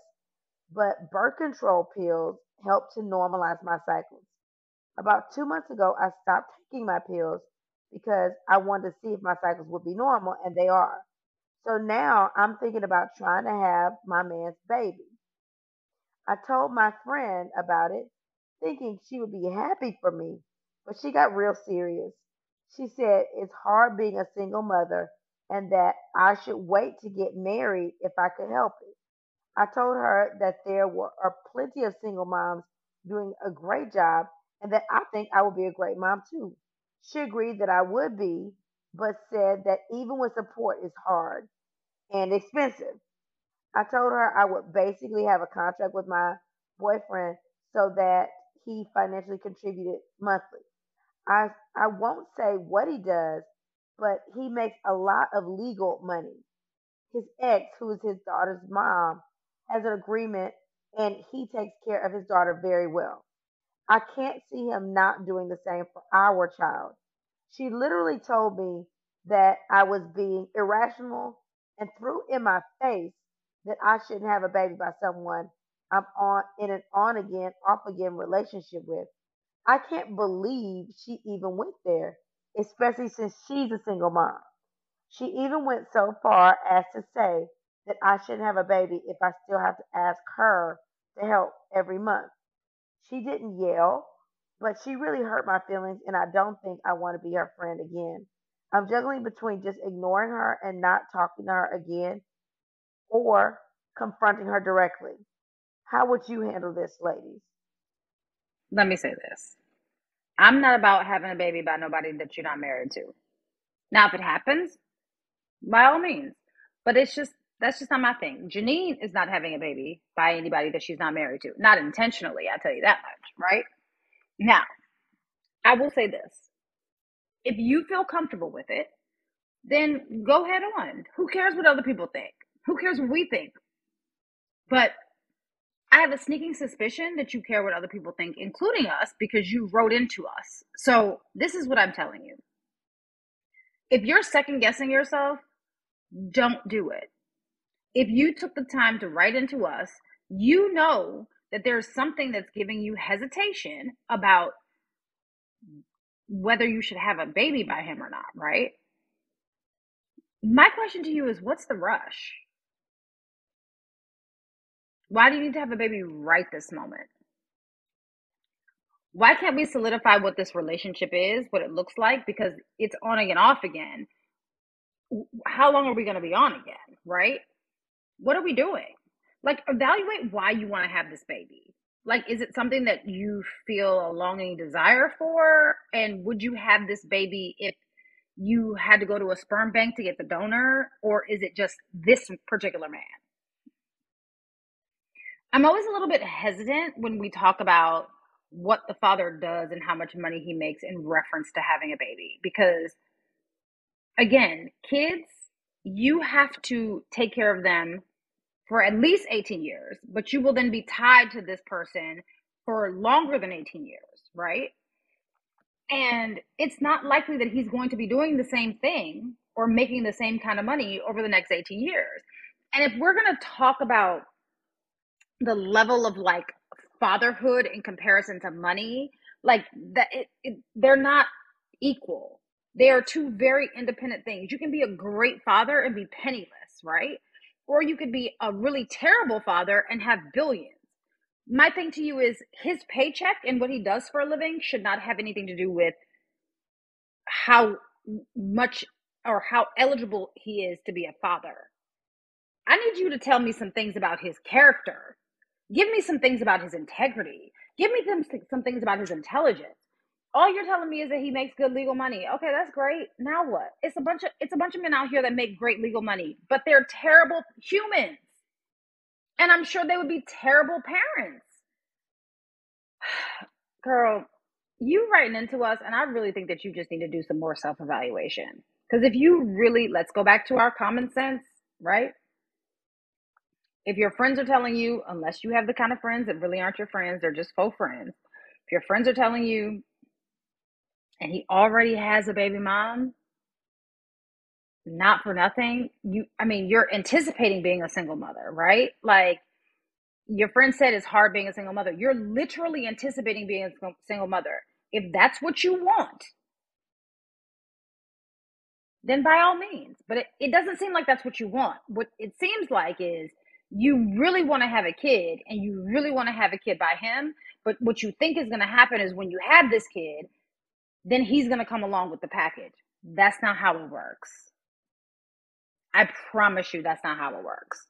but birth control pills help to normalize my cycles. About two months ago, I stopped taking my pills because I wanted to see if my cycles would be normal, and they are. So now I'm thinking about trying to have my man's baby. I told my friend about it, thinking she would be happy for me, but she got real serious. She said it's hard being a single mother and that I should wait to get married if I could help it. I told her that there were are plenty of single moms doing a great job and that I think I would be a great mom too. She agreed that I would be, but said that even with support is hard and expensive. I told her I would basically have a contract with my boyfriend so that he financially contributed monthly. I I won't say what he does, but he makes a lot of legal money. His ex, who is his daughter's mom, has an agreement and he takes care of his daughter very well. I can't see him not doing the same for our child. She literally told me that I was being irrational and threw in my face that I shouldn't have a baby by someone I'm on in an on again, off again relationship with. I can't believe she even went there especially since she's a single mom. She even went so far as to say that I shouldn't have a baby if I still have to ask her to help every month. She didn't yell, but she really hurt my feelings, and I don't think I want to be her friend again. I'm juggling between just ignoring her and not talking to her again or confronting her directly. How would you handle this, ladies? Let me say this. I'm not about having a baby by nobody that you're not married to. Now, if it happens, by all means. But it's just that's just not my thing. Janine is not having a baby by anybody that she's not married to. Not intentionally, I tell you that much, right? Now, I will say this. If you feel comfortable with it, then go head on. Who cares what other people think? Who cares what we think? But I have a sneaking suspicion that you care what other people think, including us, because you wrote into us. So, this is what I'm telling you. If you're second guessing yourself, don't do it. If you took the time to write into us, you know that there's something that's giving you hesitation about whether you should have a baby by him or not, right? My question to you is what's the rush? Why do you need to have a baby right this moment? Why can't we solidify what this relationship is, what it looks like? Because it's on again, off again. How long are we going to be on again, right? What are we doing? Like, evaluate why you want to have this baby. Like, is it something that you feel a longing desire for? And would you have this baby if you had to go to a sperm bank to get the donor? Or is it just this particular man? I'm always a little bit hesitant when we talk about what the father does and how much money he makes in reference to having a baby because again, kids, you have to take care of them for at least 18 years, but you will then be tied to this person for longer than 18 years, right? And it's not likely that he's going to be doing the same thing or making the same kind of money over the next 18 years. And if we're going to talk about the level of like fatherhood in comparison to money like that it, it, they're not equal they are two very independent things you can be a great father and be penniless right or you could be a really terrible father and have billions my thing to you is his paycheck and what he does for a living should not have anything to do with how much or how eligible he is to be a father i need you to tell me some things about his character Give me some things about his integrity. Give me some, some things about his intelligence. All you're telling me is that he makes good legal money. Okay, that's great. Now what? It's a bunch of it's a bunch of men out here that make great legal money, but they're terrible humans. And I'm sure they would be terrible parents. Girl, you writing into us, and I really think that you just need to do some more self evaluation. Because if you really, let's go back to our common sense, right? if your friends are telling you, unless you have the kind of friends that really aren't your friends, they're just faux friends. If your friends are telling you, and he already has a baby mom, not for nothing, you, I mean, you're anticipating being a single mother, right? Like, your friend said it's hard being a single mother. You're literally anticipating being a single mother. If that's what you want, then by all means. But it, it doesn't seem like that's what you want. What it seems like is you really want to have a kid and you really want to have a kid by him. But what you think is going to happen is when you have this kid, then he's going to come along with the package. That's not how it works. I promise you that's not how it works.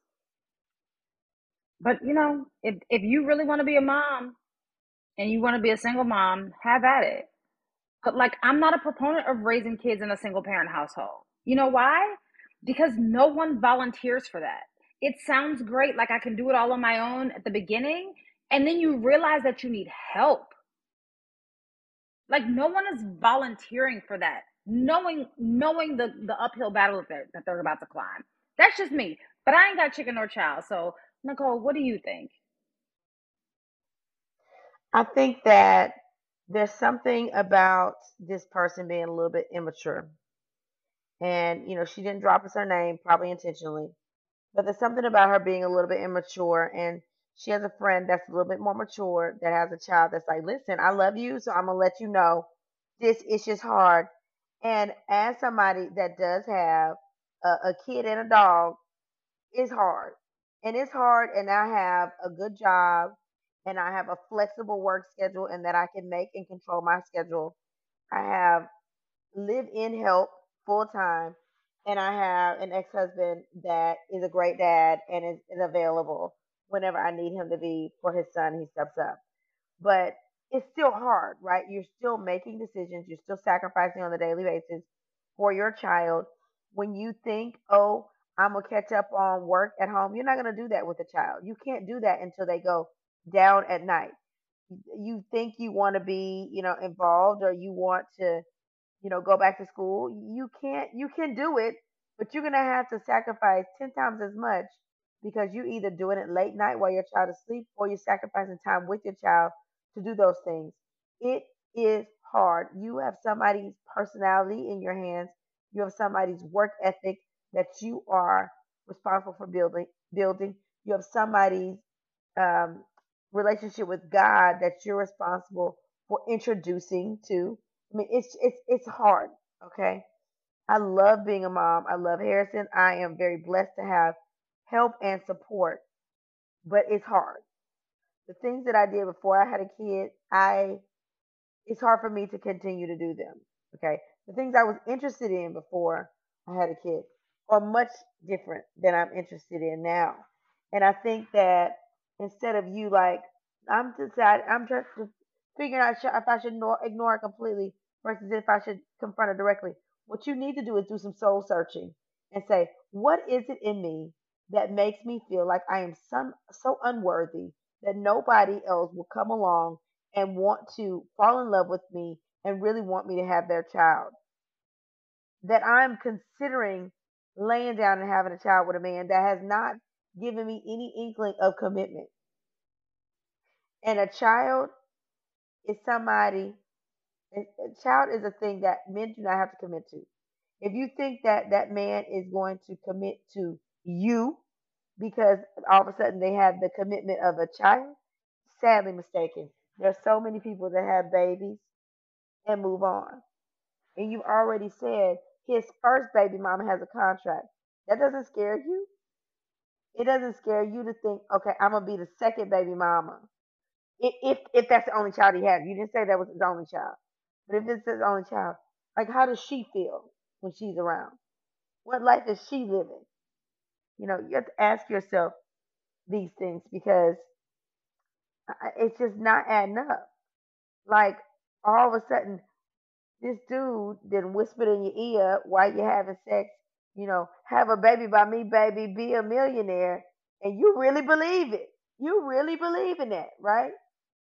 But you know, if if you really want to be a mom and you want to be a single mom, have at it. But like I'm not a proponent of raising kids in a single parent household. You know why? Because no one volunteers for that it sounds great, like I can do it all on my own at the beginning. And then you realize that you need help. Like no one is volunteering for that, knowing knowing the the uphill battle that they're, that they're about to climb. That's just me. But I ain't got chicken or child. So Nicole, what do you think? I think that there's something about this person being a little bit immature. And, you know, she didn't drop us her name, probably intentionally. But there's something about her being a little bit immature and she has a friend that's a little bit more mature that has a child that's like, listen, I love you, so I'm gonna let you know this is just hard. And as somebody that does have a, a kid and a dog, it's hard. And it's hard and I have a good job and I have a flexible work schedule and that I can make and control my schedule. I have live in help full time and I have an ex husband that is a great dad and is, is available whenever I need him to be for his son. He steps up. But it's still hard, right? You're still making decisions, you're still sacrificing on a daily basis for your child. When you think, oh, I'm gonna catch up on work at home. You're not gonna do that with a child. You can't do that until they go down at night. You think you want to be, you know, involved or you want to, you know, go back to school. You can't. You can do it, but you're gonna have to sacrifice ten times as much because you're either doing it late night while your child is asleep or you're sacrificing time with your child to do those things. It is hard. You have somebody's personality in your hands. You have somebody's work ethic that you are responsible for building. Building. You have somebody's um, relationship with God that you're responsible for introducing to. I mean, it's it's it's hard. Okay. I love being a mom. I love Harrison. I am very blessed to have help and support, but it's hard. The things that I did before I had a kid, I it's hard for me to continue to do them. Okay. The things I was interested in before I had a kid are much different than I'm interested in now. And I think that instead of you like, I'm deciding, I'm just figuring out if I should ignore it completely versus if I should confront it directly. What you need to do is do some soul searching and say, what is it in me that makes me feel like I am some so unworthy that nobody else will come along and want to fall in love with me and really want me to have their child. That I'm considering laying down and having a child with a man that has not given me any inkling of commitment. And a child is somebody, a child is a thing that men do not have to commit to. If you think that that man is going to commit to you because all of a sudden they have the commitment of a child, sadly mistaken. There's so many people that have babies and move on. And you've already said his first baby mama has a contract. That doesn't scare you. It doesn't scare you to think, okay, I'm gonna be the second baby mama. If if, that's the only child he had. You didn't say that was his only child. But if it's his only child, like how does she feel when she's around? What life is she living? You know, you have to ask yourself these things because it's just not adding up. Like all of a sudden, this dude then whispered in your ear while you're having sex, you know, have a baby by me, baby, be a millionaire, and you really believe it. You really believe in that, right?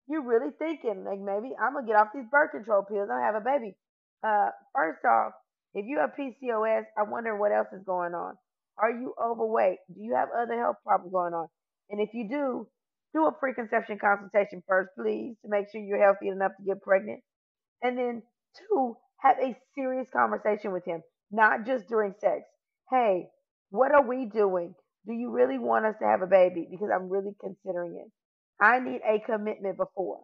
You're really thinking like maybe I'm gonna get off these birth control pills. I'm gonna have a baby. Uh, first off, if you have PCOS, I wonder what else is going on. Are you overweight? Do you have other health problems going on? And if you do, do a preconception consultation first, please, to make sure you're healthy enough to get pregnant. And then, two, have a serious conversation with him, not just during sex. Hey, what are we doing? Do you really want us to have a baby? Because I'm really considering it. I need a commitment before.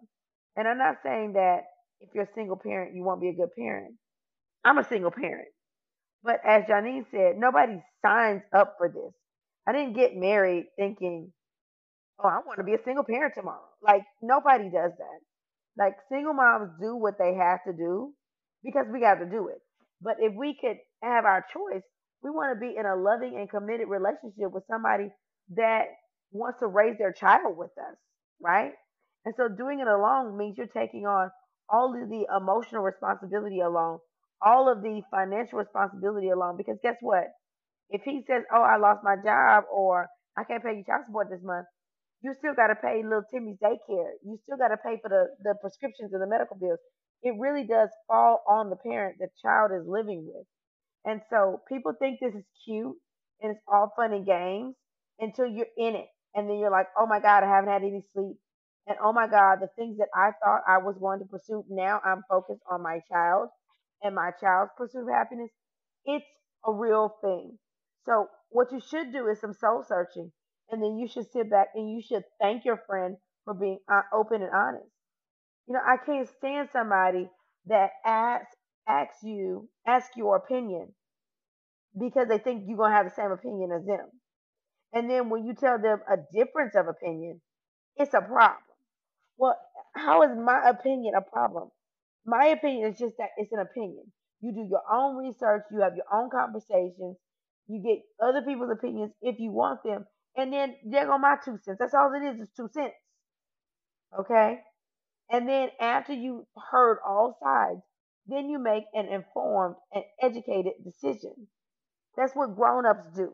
And I'm not saying that if you're a single parent, you won't be a good parent. I'm a single parent. But as Janine said, nobody signs up for this. I didn't get married thinking oh, I want to be a single parent tomorrow. Like nobody does that. Like single moms do what they have to do because we got to do it. But if we could have our choice, we want to be in a loving and committed relationship with somebody that wants to raise their child with us, right? And so doing it alone means you're taking on all of the emotional responsibility alone, all of the financial responsibility alone. Because guess what? If he says, "Oh, I lost my job," or "I can't pay you child support this month," you still got to pay little Timmy's daycare. You still got to pay for the, the prescriptions and the medical bills. It really does fall on the parent the child is living with. And so people think this is cute and it's all fun and games until you're in it. And then you're like, oh my God, I haven't had any sleep. And oh my God, the things that I thought I was going to pursue, now I'm focused on my child and my child's pursuit of happiness. It's a real thing. So, what you should do is some soul searching and then you should sit back and you should thank your friend for being uh, open and honest. You know, I can't stand somebody that asks asks you ask your opinion because they think you're gonna have the same opinion as them, and then when you tell them a difference of opinion, it's a problem. Well, how is my opinion a problem? My opinion is just that it's an opinion. You do your own research, you have your own conversations, you get other people's opinions if you want them, and then there go my two cents. That's all it is, is two cents. Okay? And then after you heard all sides, then you make an informed and educated decision. That's what grown-ups do.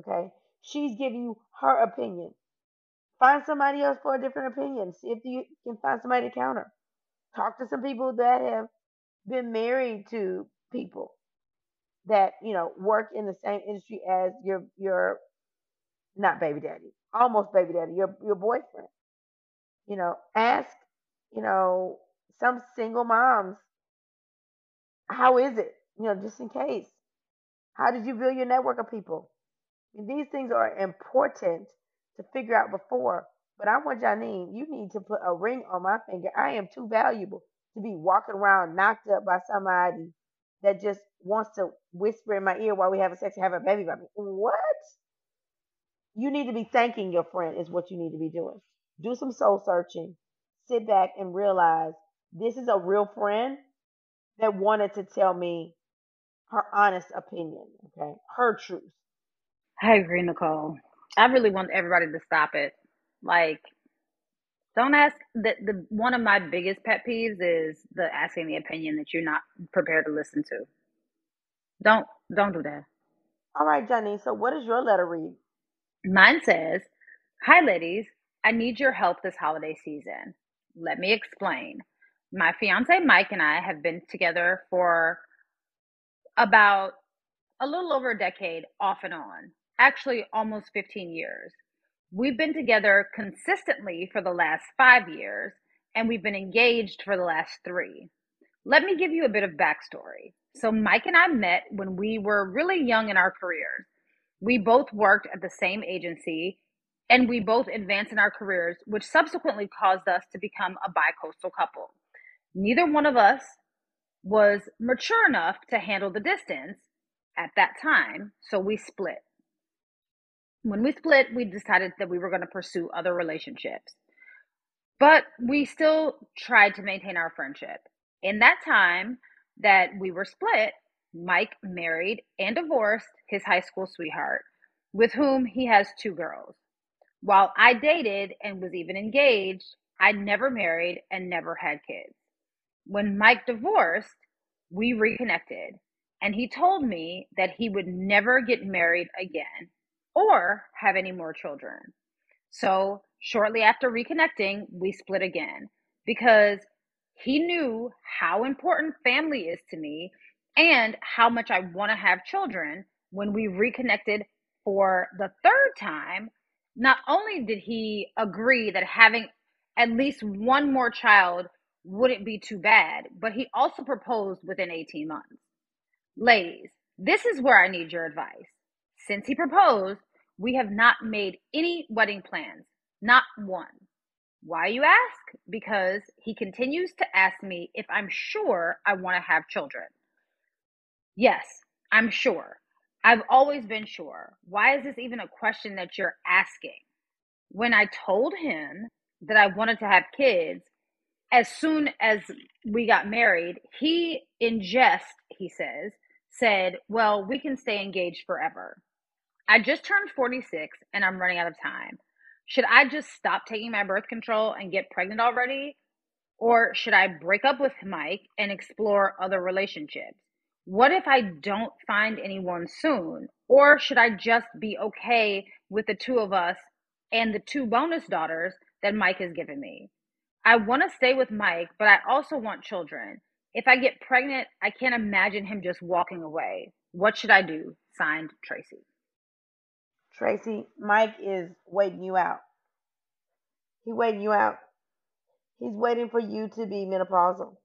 Okay? She's giving you her opinion. Find somebody else for a different opinion. See if you can find somebody to counter. Talk to some people that have been married to people that, you know, work in the same industry as your your not baby daddy, almost baby daddy, your your boyfriend. You know, ask, you know, some single moms, how is it? You know, just in case. How did you build your network of people? These things are important to figure out before. But I want Janine, you need to put a ring on my finger. I am too valuable to be walking around knocked up by somebody that just wants to whisper in my ear while we have a sex and have a baby by me. What? You need to be thanking your friend, is what you need to be doing. Do some soul searching. Sit back and realize this is a real friend that wanted to tell me her honest opinion, okay? Her truth. I agree, Nicole. I really want everybody to stop it. Like, don't ask the the one of my biggest pet peeves is the asking the opinion that you're not prepared to listen to. Don't don't do that. All right, Janine. So what does your letter read? Mine says, Hi ladies, I need your help this holiday season. Let me explain. My fiance Mike and I have been together for about a little over a decade off and on actually almost 15 years. We've been together consistently for the last five years, and we've been engaged for the last three. Let me give you a bit of backstory. So, Mike and I met when we were really young in our careers. We both worked at the same agency, and we both advanced in our careers, which subsequently caused us to become a bi-coastal couple. Neither one of us was mature enough to handle the distance at that time, so we split when we split, we decided that we were going to pursue other relationships. But we still tried to maintain our friendship. In that time that we were split, Mike married and divorced his high school sweetheart, with whom he has two girls. While I dated and was even engaged, I never married and never had kids. When Mike divorced, we reconnected, and he told me that he would never get married again or have any more children. So shortly after reconnecting, we split again because he knew how important family is to me and how much I want to have children. When we reconnected for the third time, not only did he agree that having at least one more child wouldn't be too bad, but he also proposed within 18 months. Ladies, this is where I need your advice. Since he proposed, we have not made any wedding plans, not one. Why, you ask? Because he continues to ask me if I'm sure I want to have children. Yes, I'm sure. I've always been sure. Why is this even a question that you're asking? When I told him that I wanted to have kids, as soon as we got married, he, in jest, he says, said, Well, we can stay engaged forever. I just turned 46 and I'm running out of time. Should I just stop taking my birth control and get pregnant already? Or should I break up with Mike and explore other relationships? What if I don't find anyone soon? Or should I just be okay with the two of us and the two bonus daughters that Mike has given me? I want to stay with Mike, but I also want children. If I get pregnant, I can't imagine him just walking away. What should I do? Signed, Tracy. Tracy, Mike is waiting you out. He waiting you out. He's waiting for you to be menopausal.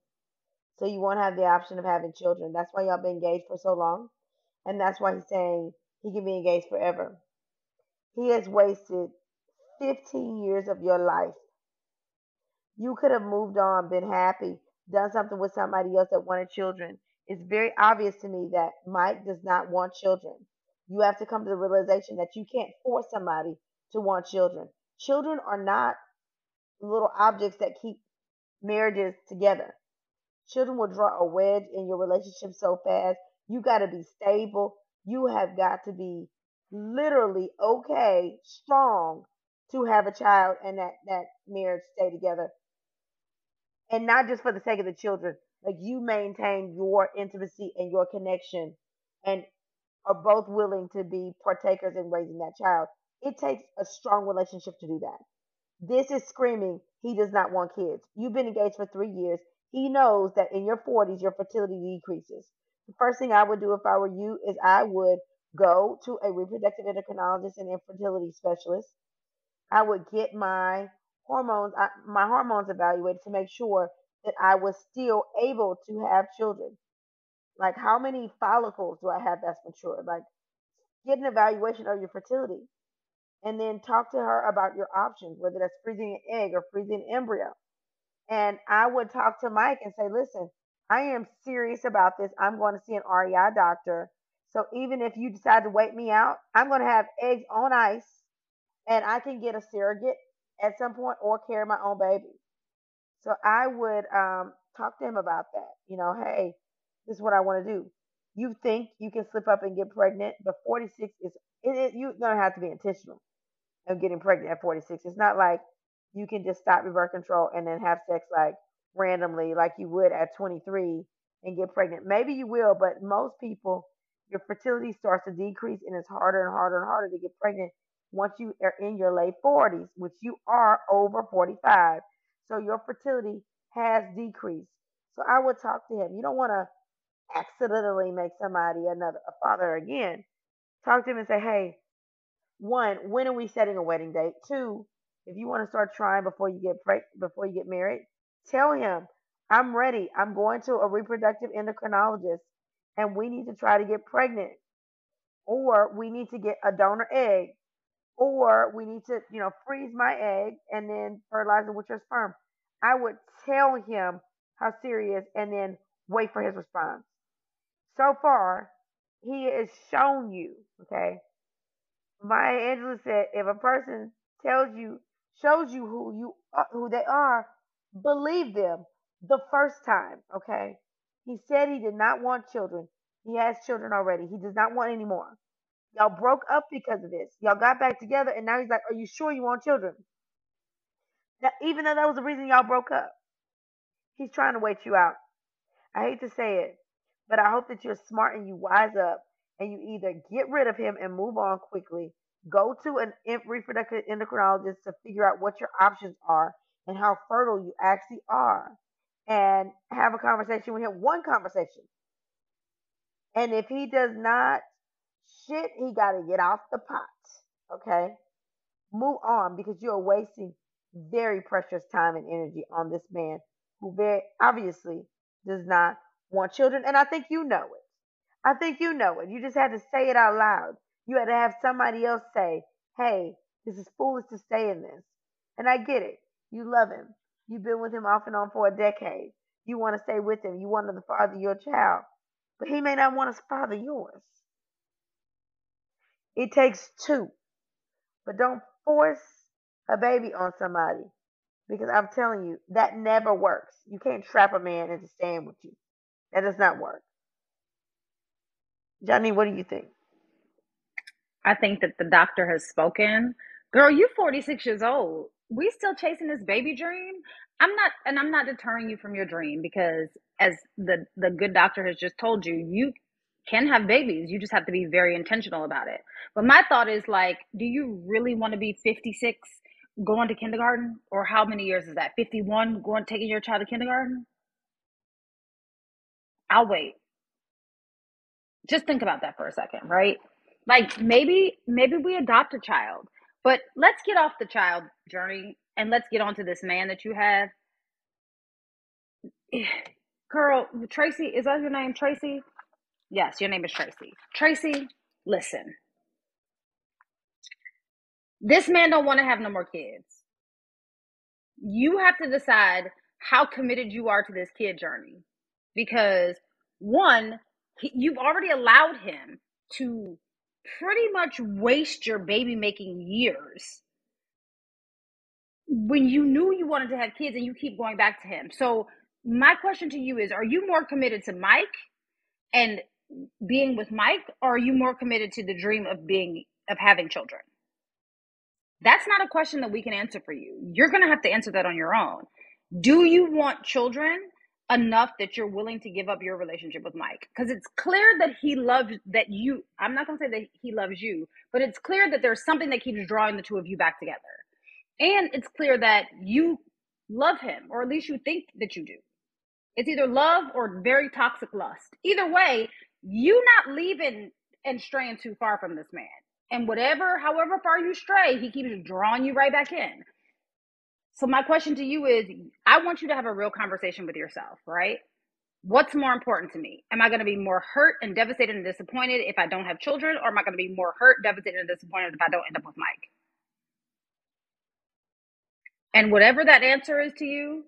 So you won't have the option of having children. That's why y'all been engaged for so long. And that's why he's saying he can be engaged forever. He has wasted 15 years of your life. You could have moved on, been happy, done something with somebody else that wanted children. It's very obvious to me that Mike does not want children you have to come to the realization that you can't force somebody to want children. Children are not little objects that keep marriages together. Children will draw a wedge in your relationship so fast. You got to be stable. You have got to be literally okay, strong to have a child and that that marriage stay together. And not just for the sake of the children, like you maintain your intimacy and your connection and are both willing to be partakers in raising that child. It takes a strong relationship to do that. This is screaming he does not want kids. You've been engaged for three years. He knows that in your 40s, your fertility decreases. The first thing I would do if I were you is I would go to a reproductive endocrinologist and infertility specialist. I would get my hormones, uh, my hormones evaluated to make sure that I was still able to have children. Like, how many follicles do I have that's mature? Like, get an evaluation of your fertility and then talk to her about your options, whether that's freezing an egg or freezing an embryo. And I would talk to Mike and say, listen, I am serious about this. I'm going to see an REI doctor. So even if you decide to wait me out, I'm going to have eggs on ice and I can get a surrogate at some point or carry my own baby. So I would um, talk to him about that. You know, hey, this is what I want to do. You think you can slip up and get pregnant, but 46 is it, it, you're gonna have to be intentional of getting pregnant at 46. It's not like you can just stop your birth control and then have sex like randomly, like you would at 23 and get pregnant. Maybe you will, but most people, your fertility starts to decrease and it's harder and harder and harder to get pregnant once you are in your late 40s, which you are over 45. So your fertility has decreased. So I would talk to him. You don't want to accidentally make somebody another a father again. Talk to him and say, hey, one, when are we setting a wedding date? Two, if you want to start trying before you get pre- before you get married, tell him, I'm ready. I'm going to a reproductive endocrinologist and we need to try to get pregnant. Or we need to get a donor egg or we need to, you know, freeze my egg and then fertilize it with your sperm. I would tell him how serious and then wait for his response. So far, he has shown you, okay? Maya Angelou said, if a person tells you, shows you who you are, who they are, believe them the first time, okay? He said he did not want children. He has children already. He does not want any more. Y'all broke up because of this. Y'all got back together, and now he's like, Are you sure you want children? Now, even though that was the reason y'all broke up, he's trying to wait you out. I hate to say it, but I hope that you're smart and you wise up and you either get rid of him and move on quickly, go to an reproductive endocrinologist to figure out what your options are and how fertile you actually are, and have a conversation with him, one conversation. And if he does not shit, he got to get off the pot. Okay? Move on because you're wasting very precious time and energy on this man who very obviously does not want children. And I think you know it. I think you know it. You just had to say it out loud. You had to have somebody else say, hey, this is foolish to stay in this. And I get it. You love him. You've been with him off and on for a decade. You want to stay with him. You want to father your child. But he may not want to father yours. It takes two. But don't force a baby on somebody because I'm telling you, that never works. You can't trap a man into staying with you. That does not work. Johnny, what do you think? I think that the doctor has spoken. Girl, you're 46 years old. We still chasing this baby dream? I'm not and I'm not deterring you from your dream because as the the good doctor has just told you, you can have babies. You just have to be very intentional about it. But my thought is like, do you really want to be 56 going to kindergarten? Or how many years is that? 51 going taking your child to kindergarten? I'll wait. Just think about that for a second, right? Like maybe maybe we adopt a child. But let's get off the child journey and let's get on to this man that you have. Girl, Tracy, is that your name, Tracy? Yes, your name is Tracy. Tracy, listen. This man don't want to have no more kids. You have to decide how committed you are to this kid journey. Because one, he, you've already allowed him to pretty much waste your baby making years when you knew you wanted to have kids and you keep going back to him. So my question to you is are you more committed to Mike and being with Mike, or are you more committed to the dream of being of having children? That's not a question that we can answer for you. You're going to have to answer that on your own. Do you want children enough that you're willing to give up your relationship with Mike? Because it's clear that he loves that you. I'm not gonna say that he loves you, but it's clear that there's something that keeps drawing the two of you back together. And it's clear that you love him, or at least you think that you do. It's either love or very toxic lust. Either way, you not leaving and straying too far from this man. And whatever, however far you stray, he keeps drawing you right back in. So my question to you is I want you to have a real conversation with yourself, right? What's more important to me? Am I going to be more hurt and devastated and disappointed if I don't have children or am I going to be more hurt, devastated and disappointed if I don't end up with Mike? And whatever that answer is to you,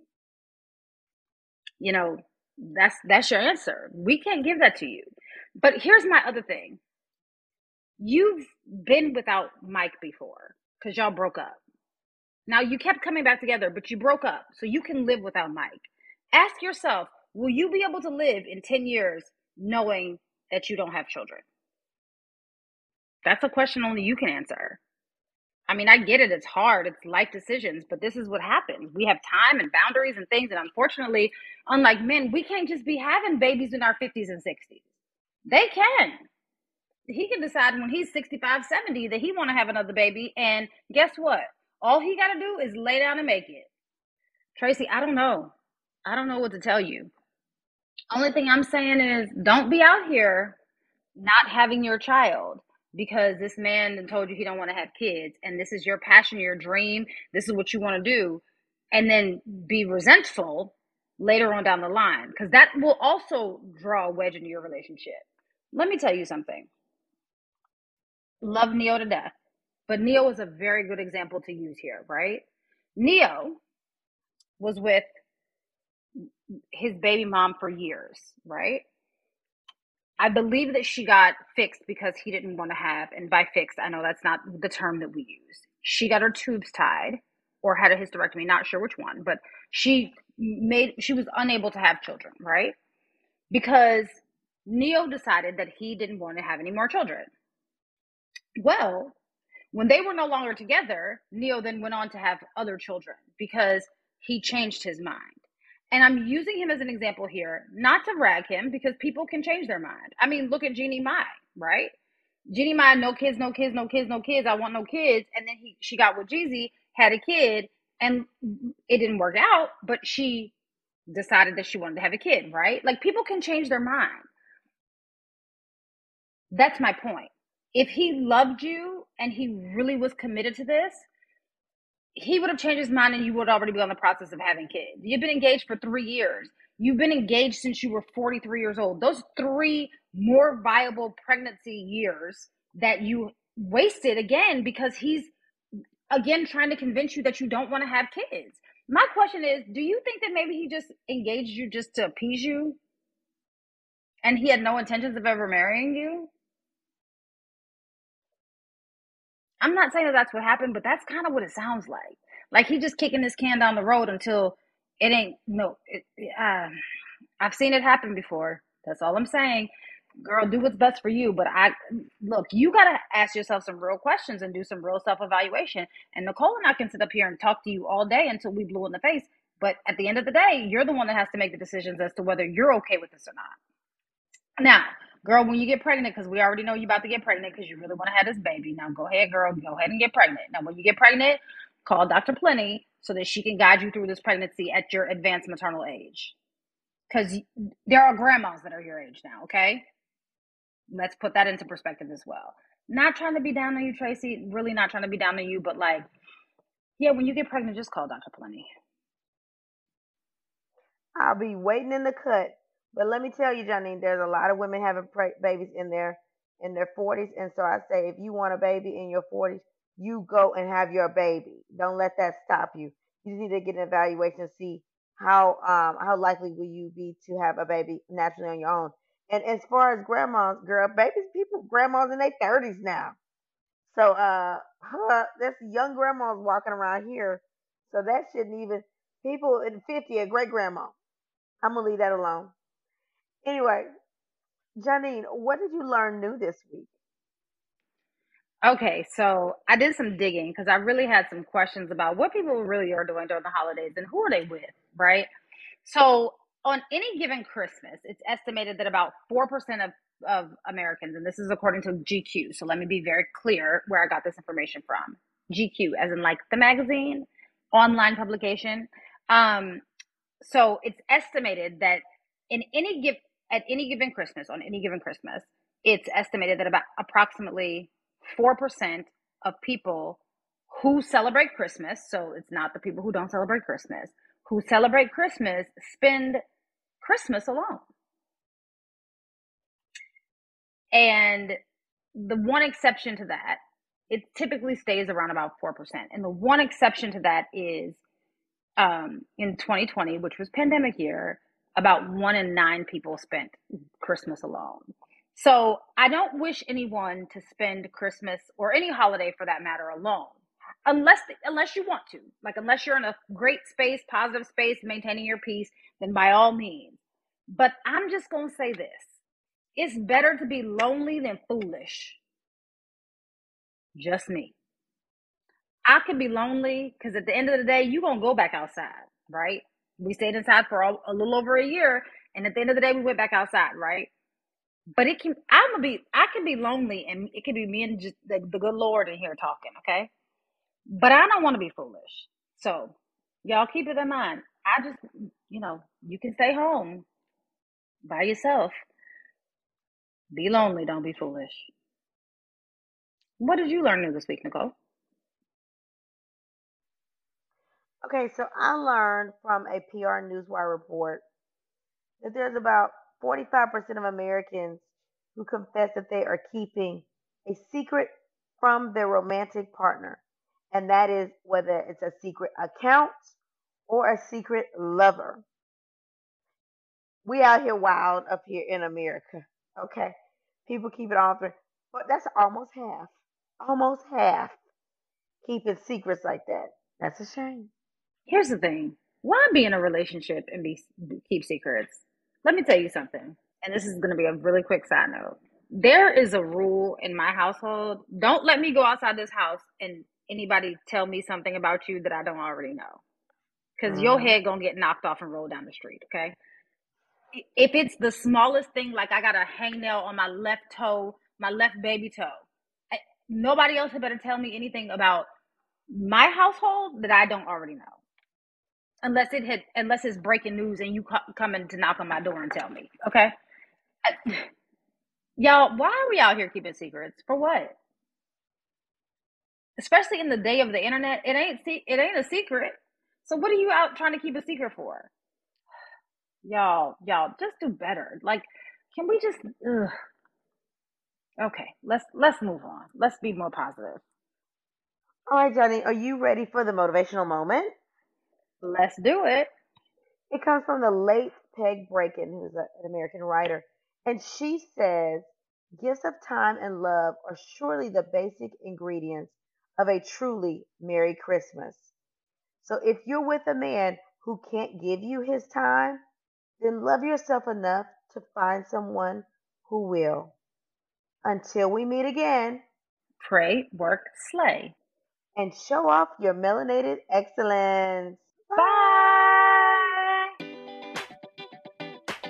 you know, that's that's your answer. We can't give that to you. But here's my other thing. You've been without Mike before cuz y'all broke up. Now you kept coming back together, but you broke up. So you can live without Mike. Ask yourself, will you be able to live in 10 years knowing that you don't have children? That's a question only you can answer. I mean, I get it. It's hard. It's life decisions, but this is what happens. We have time and boundaries and things. And unfortunately, unlike men, we can't just be having babies in our 50s and 60s. They can. He can decide when he's 65, 70 that he want to have another baby. And guess what? All he got to do is lay down and make it. Tracy, I don't know. I don't know what to tell you. Only thing I'm saying is don't be out here not having your child because this man told you he don't want to have kids and this is your passion, your dream, this is what you want to do and then be resentful later on down the line because that will also draw a wedge into your relationship. Let me tell you something. Love Ne-Yo to death. But Ne-Yo is a very good example to use here, right? Ne-Yo was with his baby mom for years, right? I believe that she got fixed because he didn't want to have, and by fixed, I know that's not the term that we use. She got her tubes tied or had a hysterectomy, not sure which one, but she made, she was unable to have children, right? Because Ne-Yo decided that he didn't want to have any more children. Well, when they were no longer together, Ne-Yo then went on to have other children because he changed his mind. And I'm using him as an example here, not to rag him because people can change their mind. I mean, look at Jeannie Mai, right? Jeannie Mai, no kids, no kids, no kids, no kids. I want no kids. And then he, she got with Jeezy, had a kid, and it didn't work out, but she decided that she wanted to have a kid, right? Like people can change their mind. That's my point. If he loved you and he really was committed to this, he would have changed his mind and you would already be on the process of having kids. You've been engaged for three years. You've been engaged since you were 43 years old. Those three more viable pregnancy years that you wasted again because he's again trying to convince you that you don't want to have kids. My question is, do you think that maybe he just engaged you just to appease you? And he had no intentions of ever marrying you? I'm not saying that that's what happened, but that's kind of what it sounds like. Like he just kicking this can down the road until it ain't no. It, uh, I've seen it happen before. That's all I'm saying. Girl, do what's best for you. But I look, you gotta ask yourself some real questions and do some real self evaluation. And Nicole and I can sit up here and talk to you all day until we blue in the face. But at the end of the day, you're the one that has to make the decisions as to whether you're okay with this or not. Now, girl, when you get pregnant, because we already know you're about to get pregnant because you really want to have this baby. Now go ahead, girl, go ahead and get pregnant. Now, when you get pregnant, call Dr. Plenty so that she can guide you through this pregnancy at your advanced maternal age. Because there are grandmas that are your age now, okay? Let's put that into perspective as well. Not trying to be down on you, Tracy. Really not trying to be down on you, but like, yeah, when you get pregnant, just call Dr. Plenty. I'll be waiting in the cut but let me tell you, Janine, there's a lot of women having pra- babies in their in their 40s, and so I say, if you want a baby in your 40s, you go and have your baby. Don't let that stop you. You need to get an evaluation to see how um how likely will you be to have a baby naturally on your own. And as far as grandmas, girl, babies, people, grandmas in their 30s now. So uh, huh, there's young grandmas walking around here. So that shouldn't even people in 50 a great grandma. I'm gonna leave that alone. Anyway, Janine, what did you learn new this week? Okay, so I did some digging because I really had some questions about what people really are doing during the holidays and who are they with, right? So on any given Christmas, it's estimated that about 4% of, of Americans, and this is according to GQ, so let me be very clear where I got this information from. GQ, as in like the magazine, online publication. Um, so it's estimated that in any give at any given Christmas, on any given Christmas, it's estimated that about approximately 4% of people who celebrate Christmas, so it's not the people who don't celebrate Christmas, who celebrate Christmas spend Christmas alone. And the one exception to that, it typically stays around about 4%. And the one exception to that is um, in 2020, which was pandemic year, about one in nine people spent Christmas alone. So I don't wish anyone to spend Christmas or any holiday for that matter alone. Unless unless you want to. Like unless you're in a great space positive space maintaining your peace then by all means. But i'm just going to say this. It's better to be lonely than foolish. Just me. I can be lonely because at the end of the day you're going to go back outside right we stayed inside for a, a little over a year and at the end of the day we went back outside right but it can i'm gonna be i can be lonely and it can be me and just the, the good lord in here talking okay but I don't want to be foolish. So y'all keep it in mind. I just, you know, you can stay home by yourself. Be lonely, don't be foolish. What did you learn new this week, Nicole? Okay, so I learned from a PR Newswire report that there's about 45% of Americans who confess that they are keeping a secret from their romantic partner and that is whether it's a secret account or a secret lover. We out here wild up here in America. Okay. People keep it off, but that's almost half. Almost half keeping secrets like that. That's a shame. Here's the thing. Why be in a relationship and be keep secrets? Let me tell you something. And this is going to be a really quick side note. There is a rule in my household. Don't let me go outside this house and anybody tell me something about you that I don't already know. because mm. your head gonna get knocked off and roll down the street, okay? If it's the smallest thing, like I got a hangnail on my left toe, my left baby toe, I, nobody else had better tell me anything about my household that I don't already know. Unless it had, unless it's breaking news and you co- coming to knock on my door and tell me, okay? Y'all, why are we out here keeping secrets? For what? especially in the day of the internet, it ain't it ain't a secret. So what are you out trying to keep a secret for? Y'all, y'all, just do better. Like, can we just? Ugh. Okay, let's let's move on. Let's be more positive. All right, Johnny, are you ready for the motivational moment? Let's do it. It comes from the late Peg Bracken, who's a, an American writer, and she says, "Gifts of time and love are surely the basic ingredients of a truly Merry Christmas. So if you're with a man who can't give you his time, then love yourself enough to find someone who will. Until we meet again, pray, work, slay, and show off your melanated excellence. Bye.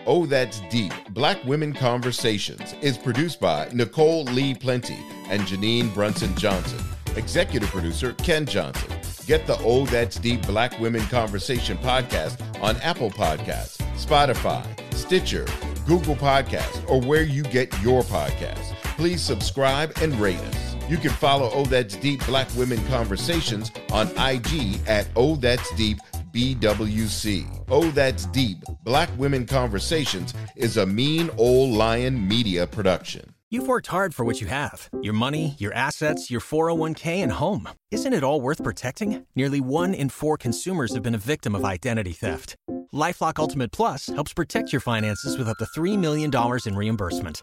Oh, That's Deep Black Women Conversations is produced by Nicole Lee Plenty and Janine Brunson Johnson. Executive producer Ken Johnson. Get the Oh That's Deep Black Women Conversation podcast on Apple Podcasts, Spotify, Stitcher, Google Podcasts, or where you get your podcasts. Please subscribe and rate us. You can follow Oh That's Deep Black Women Conversations on IG at Oh That's Deep BWC. Oh That's Deep Black Women Conversations is a mean old lion media production. You've worked hard for what you have your money, your assets, your 401k, and home. Isn't it all worth protecting? Nearly one in four consumers have been a victim of identity theft. LifeLock Ultimate Plus helps protect your finances with up to $3 million in reimbursement.